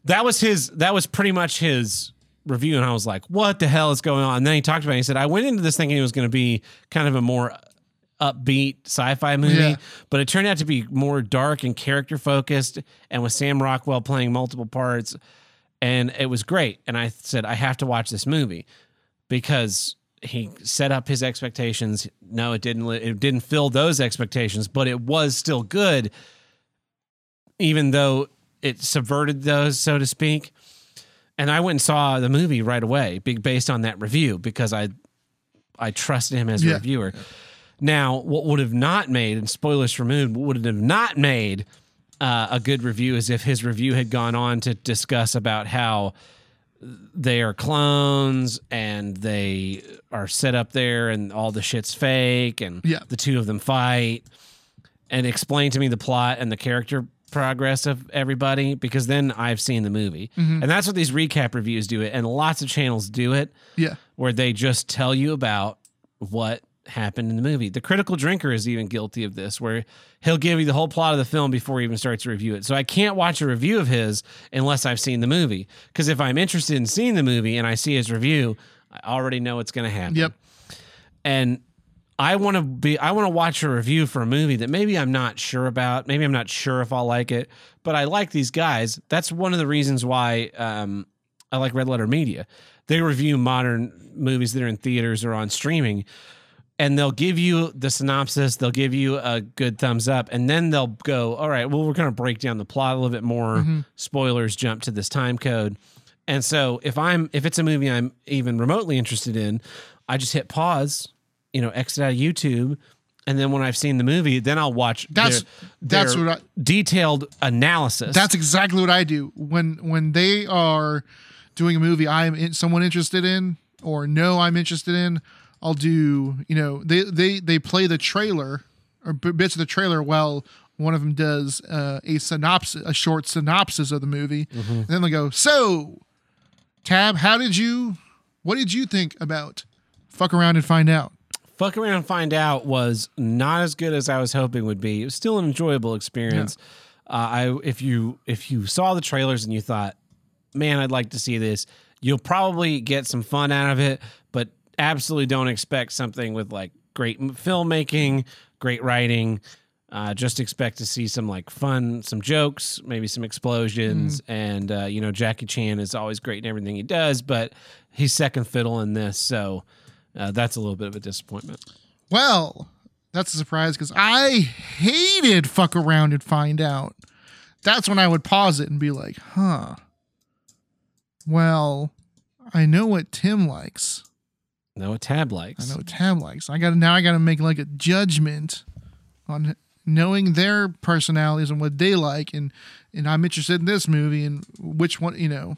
That was his, that was pretty much his review. And I was like, what the hell is going on? And then he talked about it. He said, I went into this thinking it was going to be kind of a more upbeat sci-fi movie, Yeah. but it turned out to be more dark and character focused and with Sam Rockwell playing multiple parts and it was great and I said I have to watch this movie because he set up his expectations no it didn't it didn't fill those expectations but it was still good even though it subverted those so to speak and I went and saw the movie right away based on that review because I I trusted him as a Yeah. reviewer. Now, what would have not made, and spoilers removed, Moon, what would have not made uh, a good review is if his review had gone on to discuss about how they are clones and they are set up there and all the shit's fake and Yeah. the two of them fight and explain to me the plot and the character progress of everybody because then I've seen the movie. And that's what these recap reviews do it. And lots of channels do it Yeah. where they just tell you about what happened in the movie. The Critical Drinker is even guilty of this, where he'll give you the whole plot of the film before he even starts to review it. So I can't watch a review of his unless I've seen the movie. Because if I'm interested in seeing the movie and I see his review, I already know what's going to happen. Yep. And I want to be I want to watch a review for a movie that maybe I'm not sure about. Maybe I'm not sure if I'll like it, but I like these guys. That's one of the reasons why um, I like Red Letter Media. They review modern movies that are in theaters or on streaming, and they'll give you the synopsis. They'll give you a good thumbs up, and then they'll go, "All right, well, we're going to break down the plot a little bit more. Mm-hmm. Spoilers jump to this time code." And so if I'm if it's a movie I'm even remotely interested in, I just hit pause, you know, exit out of YouTube, and then when I've seen the movie, then I'll watch. That's- their, that's their what I- detailed analysis. That's exactly what I do when when they are doing a movie I'm in, someone interested in or know I'm interested in. I'll do you know they they they play the trailer or bits of the trailer while one of them does uh, a synopsis, a short synopsis of the movie, and then they go, "So, Tab, how did you? What did you think about? Fuck around and find out." Fuck around and find out was not as good as I was hoping would be. It was still an enjoyable experience. Uh, I if you if you saw the trailers and you thought, man, I'd like to see this, you'll probably get some fun out of it, but absolutely don't expect something with like great filmmaking, great writing. Uh, just expect to see some like fun, some jokes, maybe some explosions, and uh, you know Jackie Chan is always great in everything he does, but he's second fiddle in this, so uh, that's a little bit of a disappointment. Well, that's a surprise because I hated fuck around and find out. That's when I would pause it and be like, huh. Well, I know what Tim likes. No, what Tab likes. I know what Tab likes. I got now I got to make like a judgment on knowing their personalities and what they like and and I'm interested in this movie and which one, you know.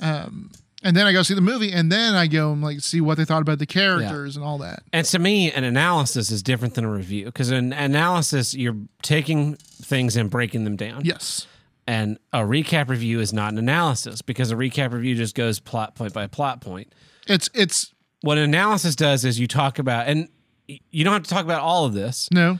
Um and then I go see the movie and then I go and like see what they thought about the characters and all that. And to me, an analysis is different than a review because an analysis, you're taking things and breaking them down. Yes. And a recap review is not an analysis because a recap review just goes plot point by plot point. It's it's What an analysis does is you talk about, and you don't have to talk about all of this. no.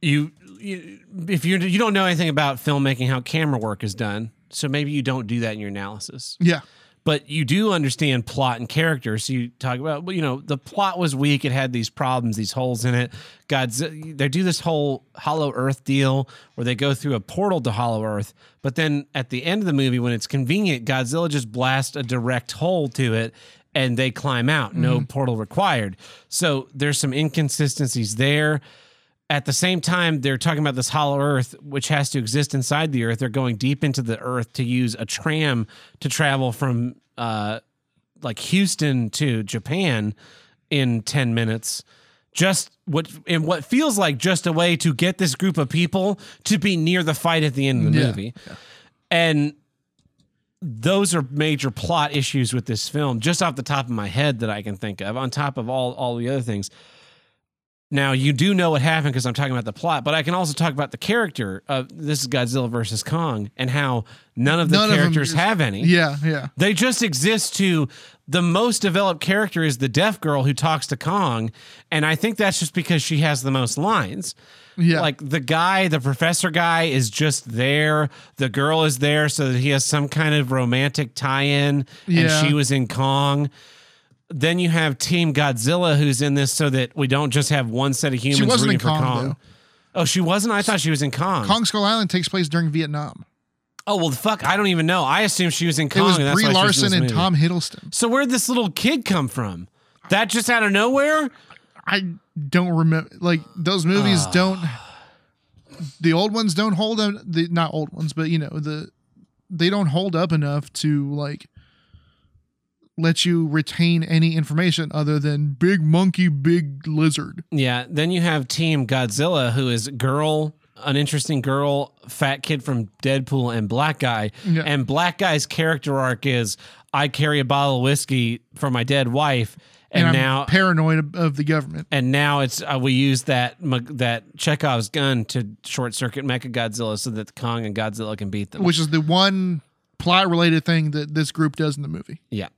You, you if you you don't know anything about filmmaking, how camera work is done, so maybe you don't do that in your analysis. Yeah. but you do understand plot and character. So you talk about, well, you know, the plot was weak. It had these problems, these holes in it. God's they do this whole Hollow Earth deal where they go through a portal to Hollow Earth, but then at the end of the movie, when it's convenient, Godzilla just blasts a direct hole to it. And they climb out, no portal required. So there's some inconsistencies there. At the same time they're talking about this hollow earth which has to exist inside the earth. They're going deep into the earth to use a tram to travel from uh like houston to japan in 10 minutes. Just what in what feels like just a way to get this group of people to be near the fight at the end of the Yeah. movie. And those are major plot issues with this film just off the top of my head that i can think of on top of all all the other things now you do know what happened because I'm talking about the plot, but I can also talk about the character of this is Godzilla versus Kong and how none of the None of characters is- have any. Yeah, yeah. They just exist to the most developed character is the deaf girl who talks to Kong, and I think that's just because she has the most lines. Yeah. Like the guy, the professor guy is just there. The girl is there so that he has some kind of romantic tie-in Yeah. and she was in Kong. Then you have Team Godzilla who's in this so that we don't just have one set of humans She wasn't in for Kong, Kong. Oh, she wasn't? I thought she was in Kong. Kong Skull Island takes place during Vietnam. Oh, well, the fuck. I don't even know. I assume she was in Kong. It was and that's Brie why she was in Larson and movie. Tom Hiddleston. So where'd this little kid come from? That just out of nowhere? I don't remember. Like those movies Ah. don't. The old ones don't hold up. The not old ones, but you know the they don't hold up enough to like let you retain any information other than big monkey, big lizard. Yeah. Then you have Team Godzilla, who is girl, an interesting girl, fat kid from Deadpool, and black guy. Yeah. And black guy's character arc is I carry a bottle of whiskey for my dead wife, and, And, I'm now paranoid of, of the government. and now it's uh, we use that that Chekhov's gun to short circuit Mecha Godzilla so that Kong and Godzilla can beat them. which is the one plot related thing that this group does in the movie. Yeah.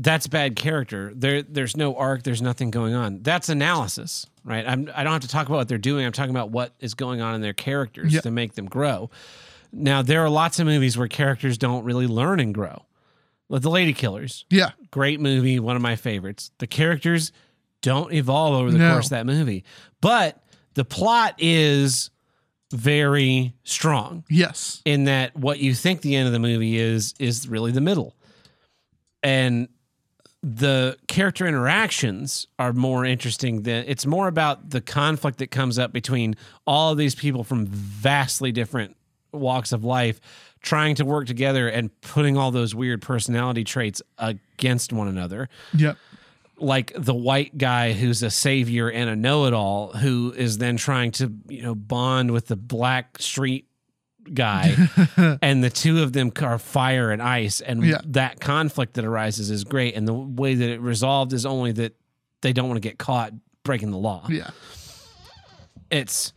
That's bad character. There there's no arc, there's nothing going on. That's analysis, right? I'm I don't have to talk about what they're doing. I'm talking about what is going on in their characters Yeah. to make them grow. Now, there are lots of movies where characters don't really learn and grow. Like The Lady Killers, Yeah, great movie, one of my favorites. The characters don't evolve over the No. course of that movie. But the plot is very strong yes, in that what you think the end of the movie is is really the middle and the character interactions are more interesting than it's more about the conflict that comes up between all of these people from vastly different walks of life trying to work together and putting all those weird personality traits against one another. Yep, like the white guy who's a savior and a know-it-all who is then trying to you know bond with the black street guy and the two of them are fire and ice and Yeah. that conflict that arises is great and the way that it resolved is only that they don't want to get caught breaking the law yeah, it's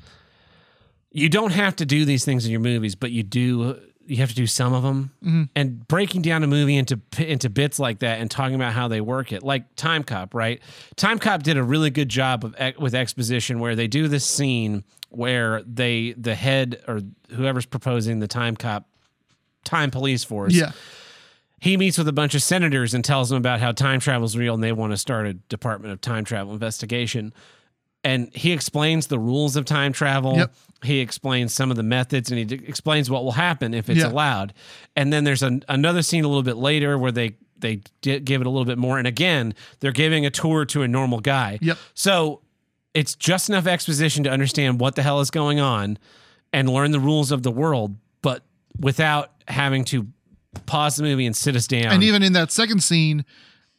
you don't have to do these things in your movies, but you do. You have to do some of them, Mhm. and breaking down a movie into into bits like that, and talking about how they work it, like Time Cop, right? Time Cop did a really good job of with exposition, where they do this scene where they the head or whoever's proposing the Time Cop Time Police Force, yeah, he meets with a bunch of senators and tells them about how time travel is real and they want to start a Department of Time Travel investigation. And he explains the rules of time travel. Yep. He explains some of the methods and he d- explains what will happen if it's Yeah. allowed. And then there's an, another scene a little bit later where they they di- give it a little bit more. And again, they're giving a tour to a normal guy. Yep. So it's just enough exposition to understand what the hell is going on and learn the rules of the world, but without having to pause the movie and sit us down. and even in that second scene,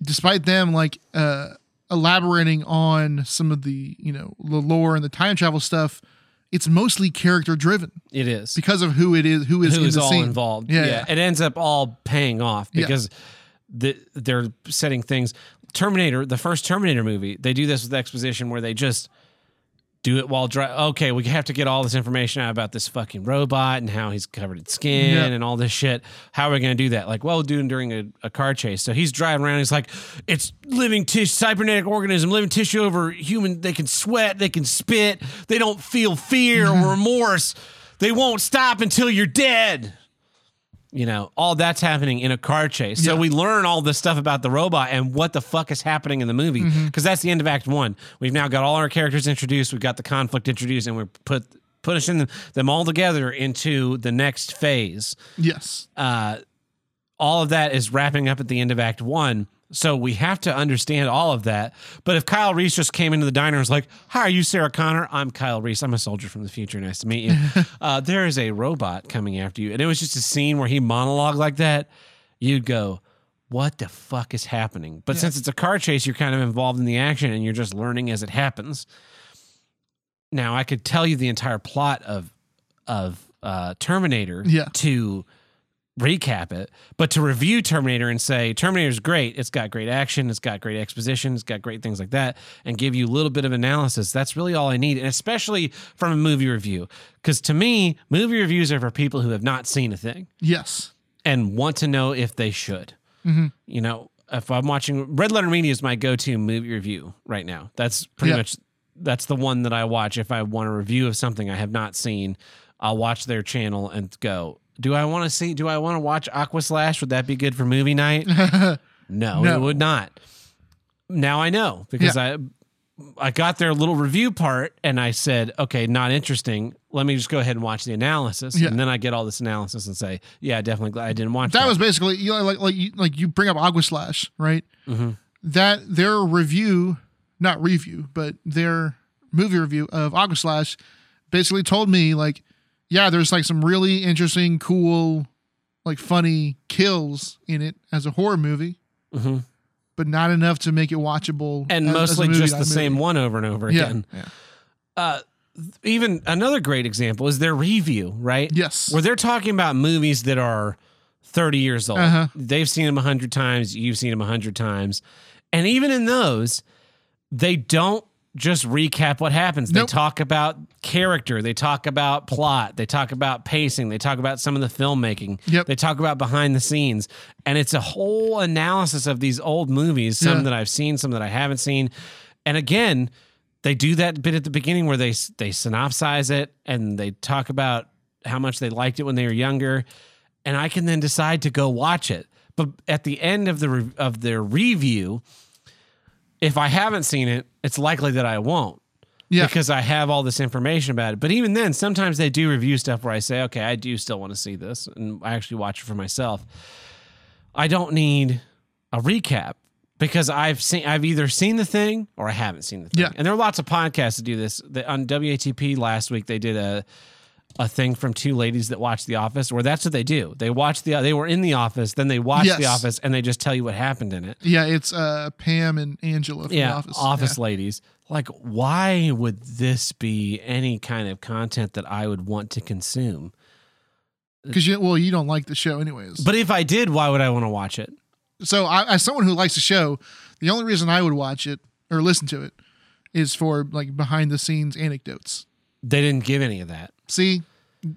despite them like uh elaborating on some of the you know the lore and the time travel stuff, it's mostly character driven it is. because of who it is, who is Who in is the all scene. involved. Yeah, Yeah, yeah. It ends up all paying off Yeah. because the, they're setting things. Terminator, the first Terminator movie, they do this with exposition where they just do it while dry. Okay, we have to get all this information out about this fucking robot and how he's covered in skin Yeah. and all this shit. How are we going to do that? Like, well, we'll do it during a, a car chase. So he's driving around. He's like, it's living tissue, cybernetic organism, living tissue over human. They can sweat, they can spit, they don't feel fear or remorse. They won't stop until you're dead. You know, all that's happening in a car chase. So Yeah. we learn all this stuff about the robot and what the fuck is happening in the movie because that's the end of Act One. We've now got all our characters introduced. We've got the conflict introduced, and we're put pushing them, them all together into the next phase. Yes, Uh, all of that is wrapping up at the end of Act One. So we have to understand all of that. But if Kyle Reese just came into the diner and was like, Hi, are you Sarah Connor? I'm Kyle Reese. I'm a soldier from the future. Nice to meet you. uh, there is a robot coming after you. And it was just a scene where he monologued like that. You'd go, What the fuck is happening? But since it's a car chase, you're kind of involved in the action and you're just learning as it happens. Now, I could tell you the entire plot of of uh, Terminator Yeah. to recap it, but to review Terminator and say Terminator's great, it's got great action, it's got great exposition, it's got great things like that, and give you a little bit of analysis. That's really all I need, and especially from a movie review, because to me, movie reviews are for people who have not seen a thing yes, and want to know if they should. Mhm. You know, if I'm watching Red Letter Media is my go-to movie review right now. That's pretty Yeah. much that's the one that I watch if I want a review of something I have not seen. I'll watch their channel and go, do I want to see? Do I want to watch Aqua Slash? Would that be good for movie night? No, No. it would not. Now I know because I I got their little review part and I said, okay, not interesting. Let me just go ahead and watch the analysis, Yeah. and then I get all this analysis and say, yeah, definitely glad I didn't watch that. that was basically you know, like like you, like you bring up Aqua Slash, right? Mhm. That their review, not review, but their movie review of Aqua Slash, basically told me like, yeah, there's like some really interesting, cool, like funny kills in it as a horror movie, Mhm. but not enough to make it watchable. and as- as a mostly movie just night the same one over and over Yeah, again. yeah. Uh, even another great example is their review, right? Yes. Where they're talking about movies that are 30 years old. Uh-huh. They've seen them a 100 times, you've seen them a 100 times. And even in those, they don't just recap what happens. Nope. They talk about character, they talk about plot, they talk about pacing, they talk about some of the filmmaking, Yep. they talk about behind the scenes. And it's a whole analysis of these old movies, some Yeah. that I've seen, some that I haven't seen. And again, they do that bit at the beginning where they they synopsize it and they talk about how much they liked it when they were younger, and I can then decide to go watch it. But at the end of the re- of their review, if I haven't seen it, it's likely that I won't Yeah. because I have all this information about it. But even then, sometimes they do review stuff where I say, okay, I do still want to see this, and I actually watch it for myself. I don't need a recap because I've seen I've either seen the thing or I haven't seen the thing. Yeah. And there are lots of podcasts that do this. The, on WATP last week they did a a thing from two ladies that watch The Office where that's what they do. They watch the they were in the office, then they watch Yes. The Office and they just tell you what happened in it. Yeah, it's uh Pam and Angela from yeah, the office. office yeah. ladies. Like, why would this be any kind of content that I would want to consume? Because you well, you don't like the show anyways. But if I did, why would I want to watch it? so I, as someone who likes the show, the only reason I would watch it or listen to it is for like behind the scenes anecdotes. They didn't give any of that. See,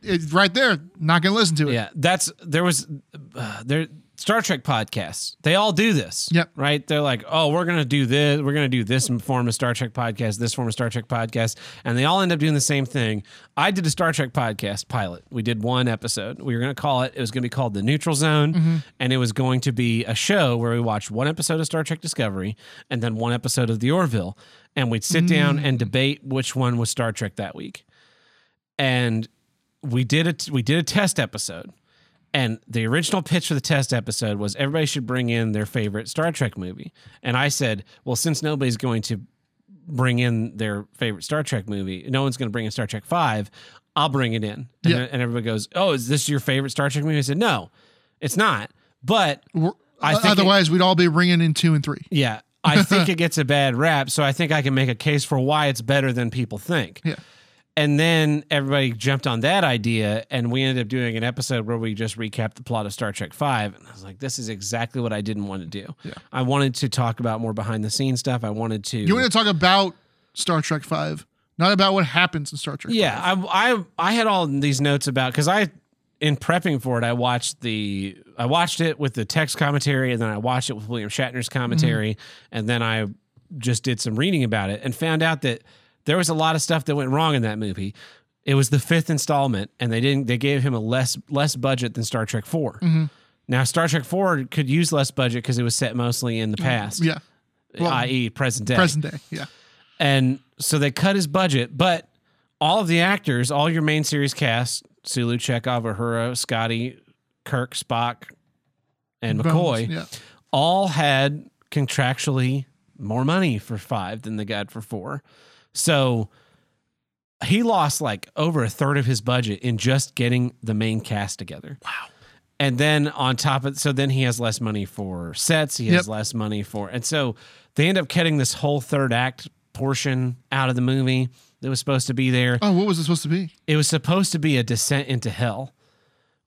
it's right there. Not gonna listen to it. Yeah, that's there was uh, there Star Trek podcasts. They all do this. Yep. Right? They're like, "Oh, we're going to do this. We're going to do this form of Star Trek podcast, this form of Star Trek podcast." And they all end up doing the same thing. I did a Star Trek podcast pilot. We did one episode. We were going to call it it was going to be called The Neutral Zone, and it was going to be a show where we watched one episode of Star Trek Discovery and then one episode of The Orville, and we'd sit down and debate which one was Star Trek that week. And we did a we did a test episode and the original pitch for the test episode was everybody should bring in their favorite Star Trek movie. And I said, well, since nobody's going to bring in their favorite Star Trek movie, no one's going to bring in Star Trek 5, I'll bring it in. And, Yeah. and everybody goes, oh, is this your favorite Star Trek movie? I said, no, it's not. But We're- I uh, think it- otherwise, we'd all be bringing in two and three. yeah, I think it gets a bad rap. So I think I can make a case for why it's better than people think. Yeah. And then everybody jumped on that idea, and we ended up doing an episode where we just recapped the plot of Star Trek Five. And I was like, "This is exactly what I didn't want to do. Yeah. I wanted to talk about more behind the scenes stuff. I wanted to. You want to talk about Star Trek Five, not about what happens in Star Trek. yeah, 5. I, I I had all these notes about because I, in prepping for it, I watched the I watched it with the text commentary, and then I watched it with William Shatner's commentary, mm-hmm. and then I just did some reading about it and found out that there was a lot of stuff that went wrong in that movie. It was the fifth installment, and they didn't. They gave him a less less budget than Star Trek 4 mm-hmm. Now, Star Trek Four could use less budget because it was set mostly in the mm, past, yeah, Well, i.e., present day. present day. Yeah, And so they cut his budget, but all of the actors, all your main series cast, Sulu, Chekov, Uhura, Scotty, Kirk, Spock, and Bones, McCoy, Yeah, all had contractually more money for five than they got for four. So he lost like over a third of his budget in just getting the main cast together. Wow. And then on top of so then he has less money for sets, he has Yep. less money for and so they end up cutting this whole third act portion out of the movie that was supposed to be there Oh, what was it supposed to be? it was supposed to be a descent into hell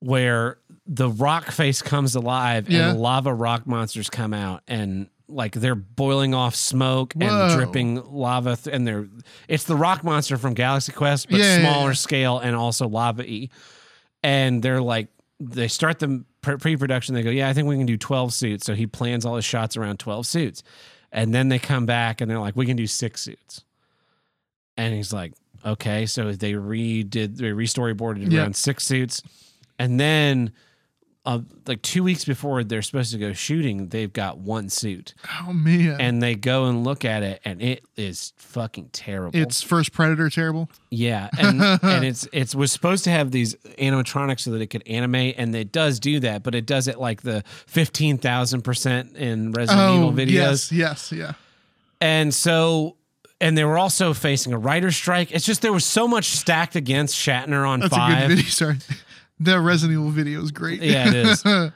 where the rock face comes alive Yeah. and lava rock monsters come out and like they're boiling off smoke Whoa. and dripping lava th- and they're it's the rock monster from Galaxy Quest but Yeah, smaller yeah. scale and also lava y and they're like they start the pre- pre-production they go yeah I think we can do 12 suits so he plans all his shots around 12 suits and then they come back and they're like we can do 6 suits and he's like, okay. So they redid, they restoryboarded Yeah. around six suits. And then, uh, like two weeks before they're supposed to go shooting, they've got one suit. Oh man, And they go and look at it, and it is fucking terrible. it's first Predator terrible. yeah, and and it's it's was supposed to have these animatronics so that it could animate, and it does do that, but it does it like the fifteen thousand percent in Resident Evil videos. yes, yes, yeah. And so, and they were also facing a writer's strike. It's just there was so much stacked against Shatner on That's a five. good video. Sorry, the Resident Evil video is great. Yeah, it is.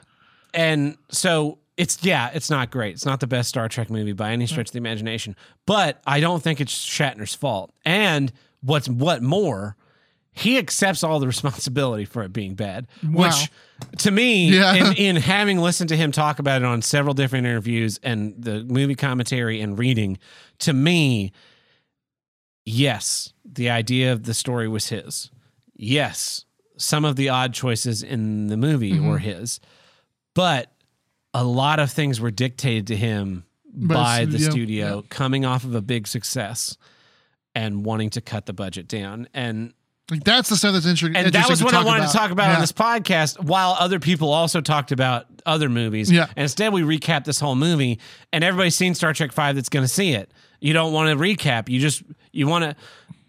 and so it's yeah, it's not great. It's not the best Star Trek movie by any stretch of the imagination. But I don't think it's Shatner's fault. And what's what more, he accepts all the responsibility for it being bad. Wow. Which, to me, Yeah. in, in having listened to him talk about it on several different interviews and the movie commentary and reading, to me, yes, the idea of the story was his. Yes, some of the odd choices in the movie Mm-hmm. were his, but a lot of things were dictated to him By by the studio, studio coming off of a big success and wanting to cut the budget down. And Like that's the stuff that's interesting. and that was what I wanted to talk about Yeah. on this podcast, while other people also talked about other movies. Yeah. And instead, we recap this whole movie, and everybody's seen Star Trek Five that's going to see it. You don't want to recap. You just you want to.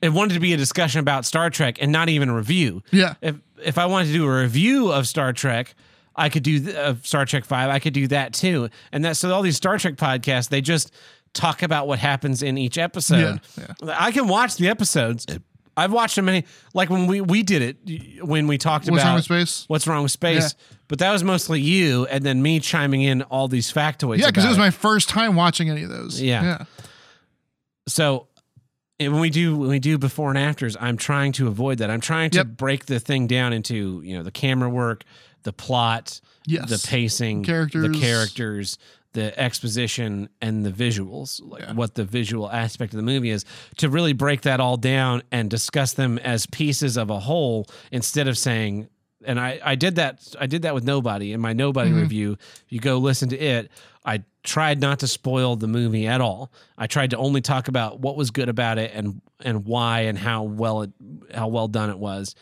It wanted to be a discussion about Star Trek and not even a review. Yeah. If if I wanted to do a review of Star Trek, I could do th- of Star Trek Five. I could do that too. And that so all these Star Trek podcasts, they just talk about what happens in each episode. Yeah, I can watch the episodes. I've watched them many. Like when we we did it when we talked What's about wrong with space? What's wrong with space? But that was mostly you, and then me chiming in all these factoids. Yeah, because it about was my first time watching any of those. Yeah. yeah. so and when we do when we do before and afters i'm trying to avoid that i'm trying to Yep. break the thing down into you know the camera work the plot Yes. the pacing the Characters. characters the exposition and the visuals like Yeah. what the visual aspect of the movie is to really break that all down and discuss them as pieces of a whole instead of saying and I, I did that I did that with nobody in my nobody Mhm. review. If you go listen to it, I tried not to spoil the movie at all. I tried to only talk about what was good about it and and why and how well it how well done it was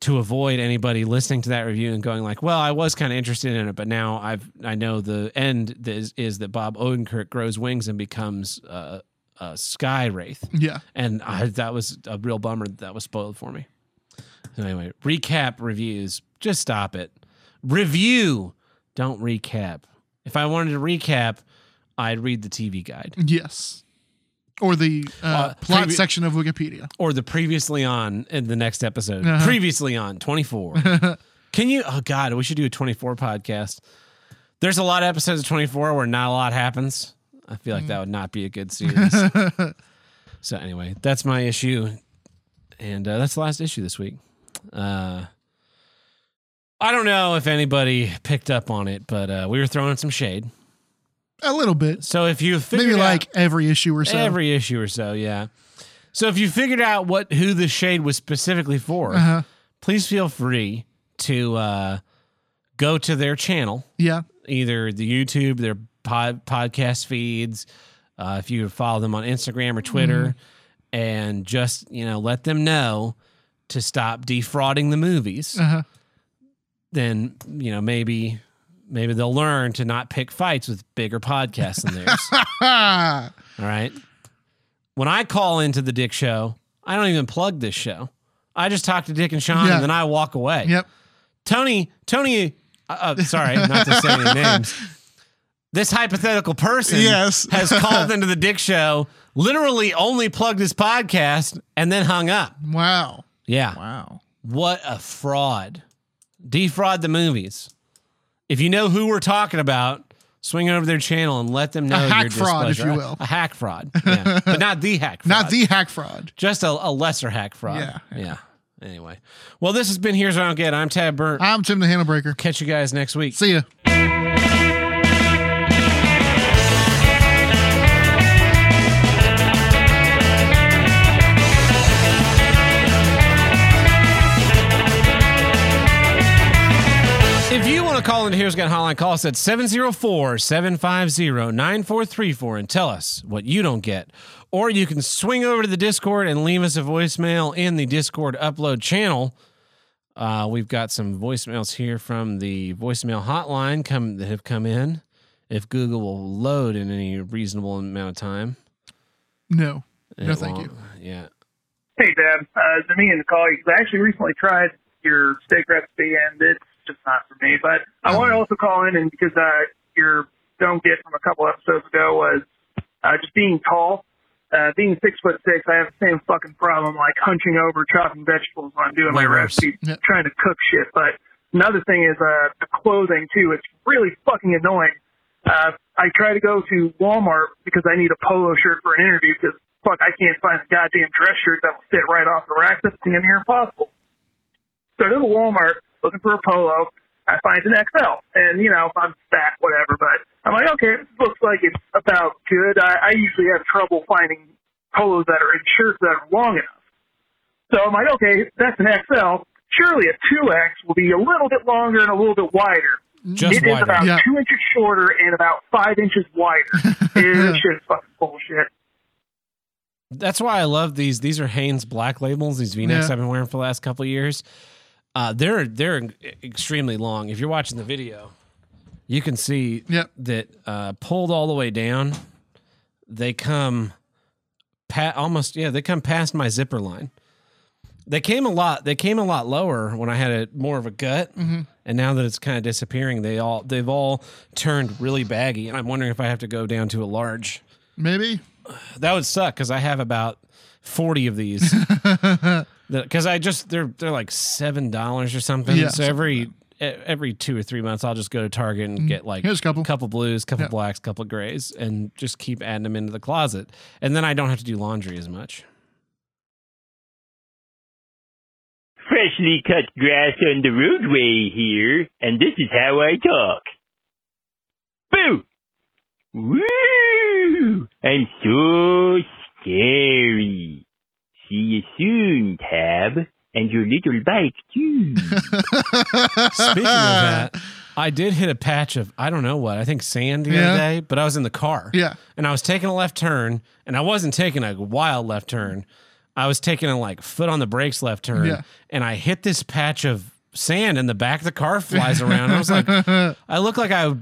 to avoid anybody listening to that review and going like, "Well, I was kind of interested in it, but now I've I know the end is, is that Bob Odenkirk grows wings and becomes uh, a sky wraith." Yeah. and I, that was a real bummer that, that was spoiled for me. Anyway, recap reviews. Just stop it. Review, don't recap. If I wanted to recap, I'd read the TV guide Yes. Or the uh, Uh, plot section of Wikipedia. or the previously on in the next episode. Uh-huh. Previously on 24. Can you? Oh God, we should do a 24 podcast. There's a lot of episodes of 24 where not a lot happens. I feel like that would not be a good series. so anyway, that's my issue, and uh, that's the last issue this week. Uh, I don't know if anybody picked up on it, but uh, we were throwing some shade. A little bit. So if you figured Maybe out- like every issue or so. every issue or so, yeah. So if you figured out what who the shade was specifically for, uh-huh. please feel free to uh, go to their channel, Yeah. either the YouTube, their pod, podcast feeds, uh, if you follow them on Instagram or Twitter, and just you know let them know to stop defrauding the movies. Uh-huh. Then you know maybe maybe they'll learn to not pick fights with bigger podcasts than theirs. All right. When I call into the Dick Show, I don't even plug this show. I just talk to Dick and Sean, Yeah. and then I walk away. Yep. Tony, Tony, uh, uh, sorry, not to say any names. This hypothetical person Yes. has called into the Dick Show, literally only plugged his podcast, and then hung up. Wow. Yeah. Wow. What a fraud. Defraud the movies. If you know who we're talking about, swing over their channel and let them know hack your fraud, if you will. A hack fraud. Yeah. but not the hack fraud. Not the hack fraud. just a, a lesser hack fraud. Yeah. Yeah. Anyway. Well, this has been Here's What I Don't Get. I'm Tab Burt. I'm Tim the Handle Breaker. Catch you guys next week. See ya. Want to call into Here's Got Hotline, call us at 704 750 9434 and tell us what you don't get. Or you can swing over to the Discord and leave us a voicemail in the Discord upload channel. Uh, we've got some voicemails here from the voicemail hotline come that have come in. If Google will load in any reasonable amount of time. No. No, thank won't. you. Yeah. Hey, Deb. Uh, it's me and call you 'cause I actually recently tried your steak recipe and it's just not for me. But I want to also call in and because uh, your don't get from a couple episodes ago was uh, just being tall. Uh, being six foot six, I have the same fucking problem like hunching over chopping vegetables when I'm doing my Way worse. Yep. trying to cook shit. But another thing is uh, the clothing too. It's really fucking annoying. Uh, I try to go to Walmart because I need a polo shirt for an interview because fuck, I can't find a goddamn dress shirt that will fit right off the rack. That's damn near impossible. So I go to Walmart looking for a polo. I find an XL, and you know I'm fat, whatever. But I'm like, okay, this looks like it's about good. I, I usually have trouble finding polos that are in shirts that are long enough. So I'm like, okay, that's an XL. Surely a 2X will be a little bit longer and a little bit wider. Just It is wider. about Yeah. two inches shorter and about five inches wider. this shit is fucking bullshit. That's why I love these. These are Hanes black labels. These V-necks Yeah. I've been wearing for the last couple of years. Uh, they're they're extremely long. If you're watching the video, you can see Yep. that uh, pulled all the way down. They come, pa- almost yeah. They come past my zipper line. They came a lot. They came a lot lower when I had a more of a gut, Mm-hmm. and now that it's kind of disappearing, they all they've all turned really baggy. And I'm wondering if I have to go down to a large. Maybe. That would suck because I have about forty of these. Because I just they're they're like seven dollars or something. Yeah, so every every two or three months, I'll just go to Target and get like Mm-hmm. Here's a couple. couple blues, couple Yeah. blacks, couple grays, and just keep adding them into the closet. And then I don't have to do laundry as much. Freshly cut grass on the roadway here, and this is how I talk. Boo! Woo! I'm so scary. See you soon, Tab, and your little bike too. Speaking of that, I did hit a patch of I don't know what I think sand the Yeah. other day, but I was in the car. Yeah. and I was taking a left turn, and I wasn't taking a wild left turn. I was taking a like foot on the brakes left turn, Yeah. and I hit this patch of sand, and the back of the car flies around. I was like, I look like I,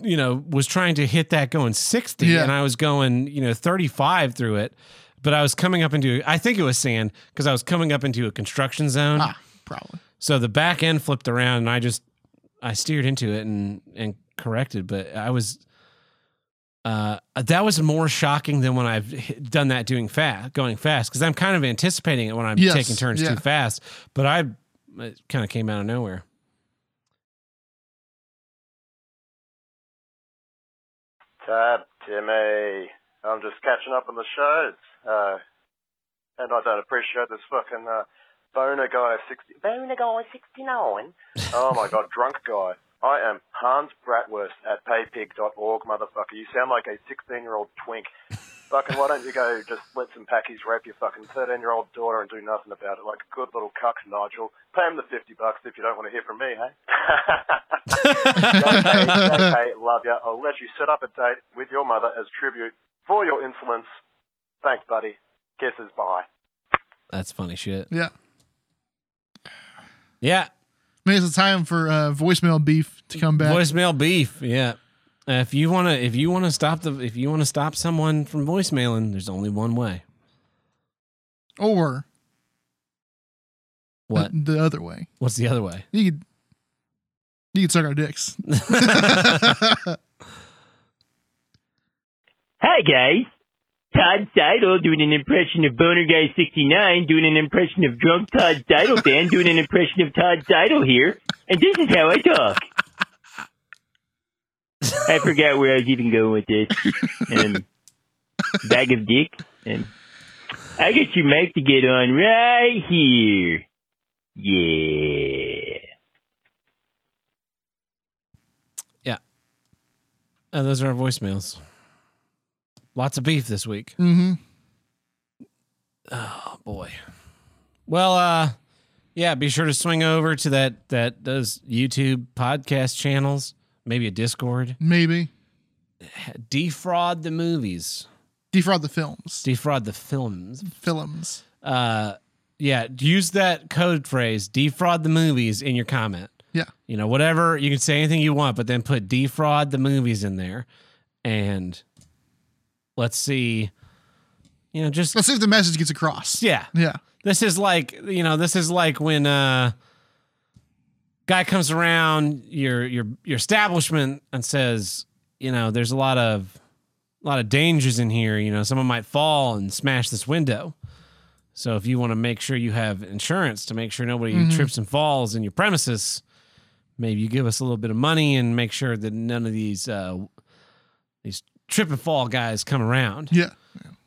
you know, was trying to hit that going sixty, Yeah. and I was going, you know, thirty five through it, but I was coming up into, I think it was sand because I was coming up into a construction zone. ah, probably. So the back end flipped around, and I just I steered into it and and corrected, but I was uh that was more shocking than when I've done that doing fast, going fast, because I'm kind of anticipating it when I'm Yes, taking turns yeah. too fast, but I it kind of came out of nowhere. Tab, Timmy. I'm just catching up on the shows. Uh, and I don't appreciate this fucking uh, boner guy 60. Boner guy 69? oh my god, drunk guy. I am Hans Bratwurst at paypig.org, motherfucker. You sound like a 16 year old twink. Fucking, why don't you go just let some packies rape your fucking 13 year old daughter and do nothing about it like a good little cuck, Nigel? Pay him the 50 bucks if you don't want to hear from me, hey? JK, JK, love ya. I'll let you set up a date with your mother as tribute for your insolence. Thanks, buddy. Kisses, bye. That's funny shit. Yeah. Yeah, Maybe it's time for uh, voicemail beef to come back. voicemail beef. Yeah. Uh, if you want to, if you want to stop the, if you want to stop someone from voicemailing, there's only one way. or What? The, the other way. What's the other way? You could, you could suck our dicks. Hi guys, Todd Seidel doing an impression of Boner Guy 69, doing an impression of Drunk Todd Seidel Band, doing an impression of Todd Seidel here, and this is how I talk. I forgot where I was even going with this. Um, bag of dick. And I got your mic to get on right here. Yeah. Yeah. And those are our voicemails. Lots of beef this week. mm-hmm. Oh boy. Well, uh, yeah. Be sure to swing over to that that those YouTube podcast channels, maybe a Discord. Maybe. Defraud the movies. Defraud the films. Defraud the films. Films. Uh, yeah. Use that code phrase "defraud the movies" in your comment. Yeah. You know, whatever you can say anything you want, but then put defraud the movies in there, and let's see. You know, just Let's see if the message gets across. yeah. Yeah. This is like you know, this is like when uh guy comes around your your your establishment and says, you know, there's a lot of a lot of dangers in here. You know, someone might fall and smash this window. So if you want to make sure you have insurance to make sure nobody trips and falls in your premises, maybe you give us a little bit of money and make sure that none of these uh these trip and fall guys come around. Yeah.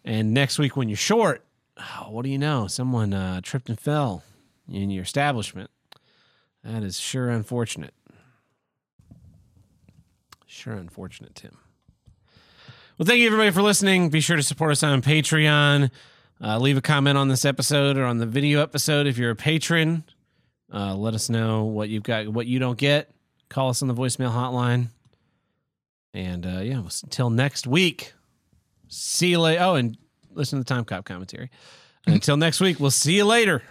And next week, when you're short, oh, what do you know? Someone uh, tripped and fell in your establishment. That is sure unfortunate. Sure unfortunate, Tim. Well, thank you everybody for listening. Be sure to support us on Patreon. Uh, leave a comment on this episode or on the video episode if you're a patron. Uh, let us know what you've got, what you don't get. Call us on the voicemail hotline. And uh, yeah, until next week. See you later. Oh, and listen to the Time Cop commentary. Until next week, we'll see you later.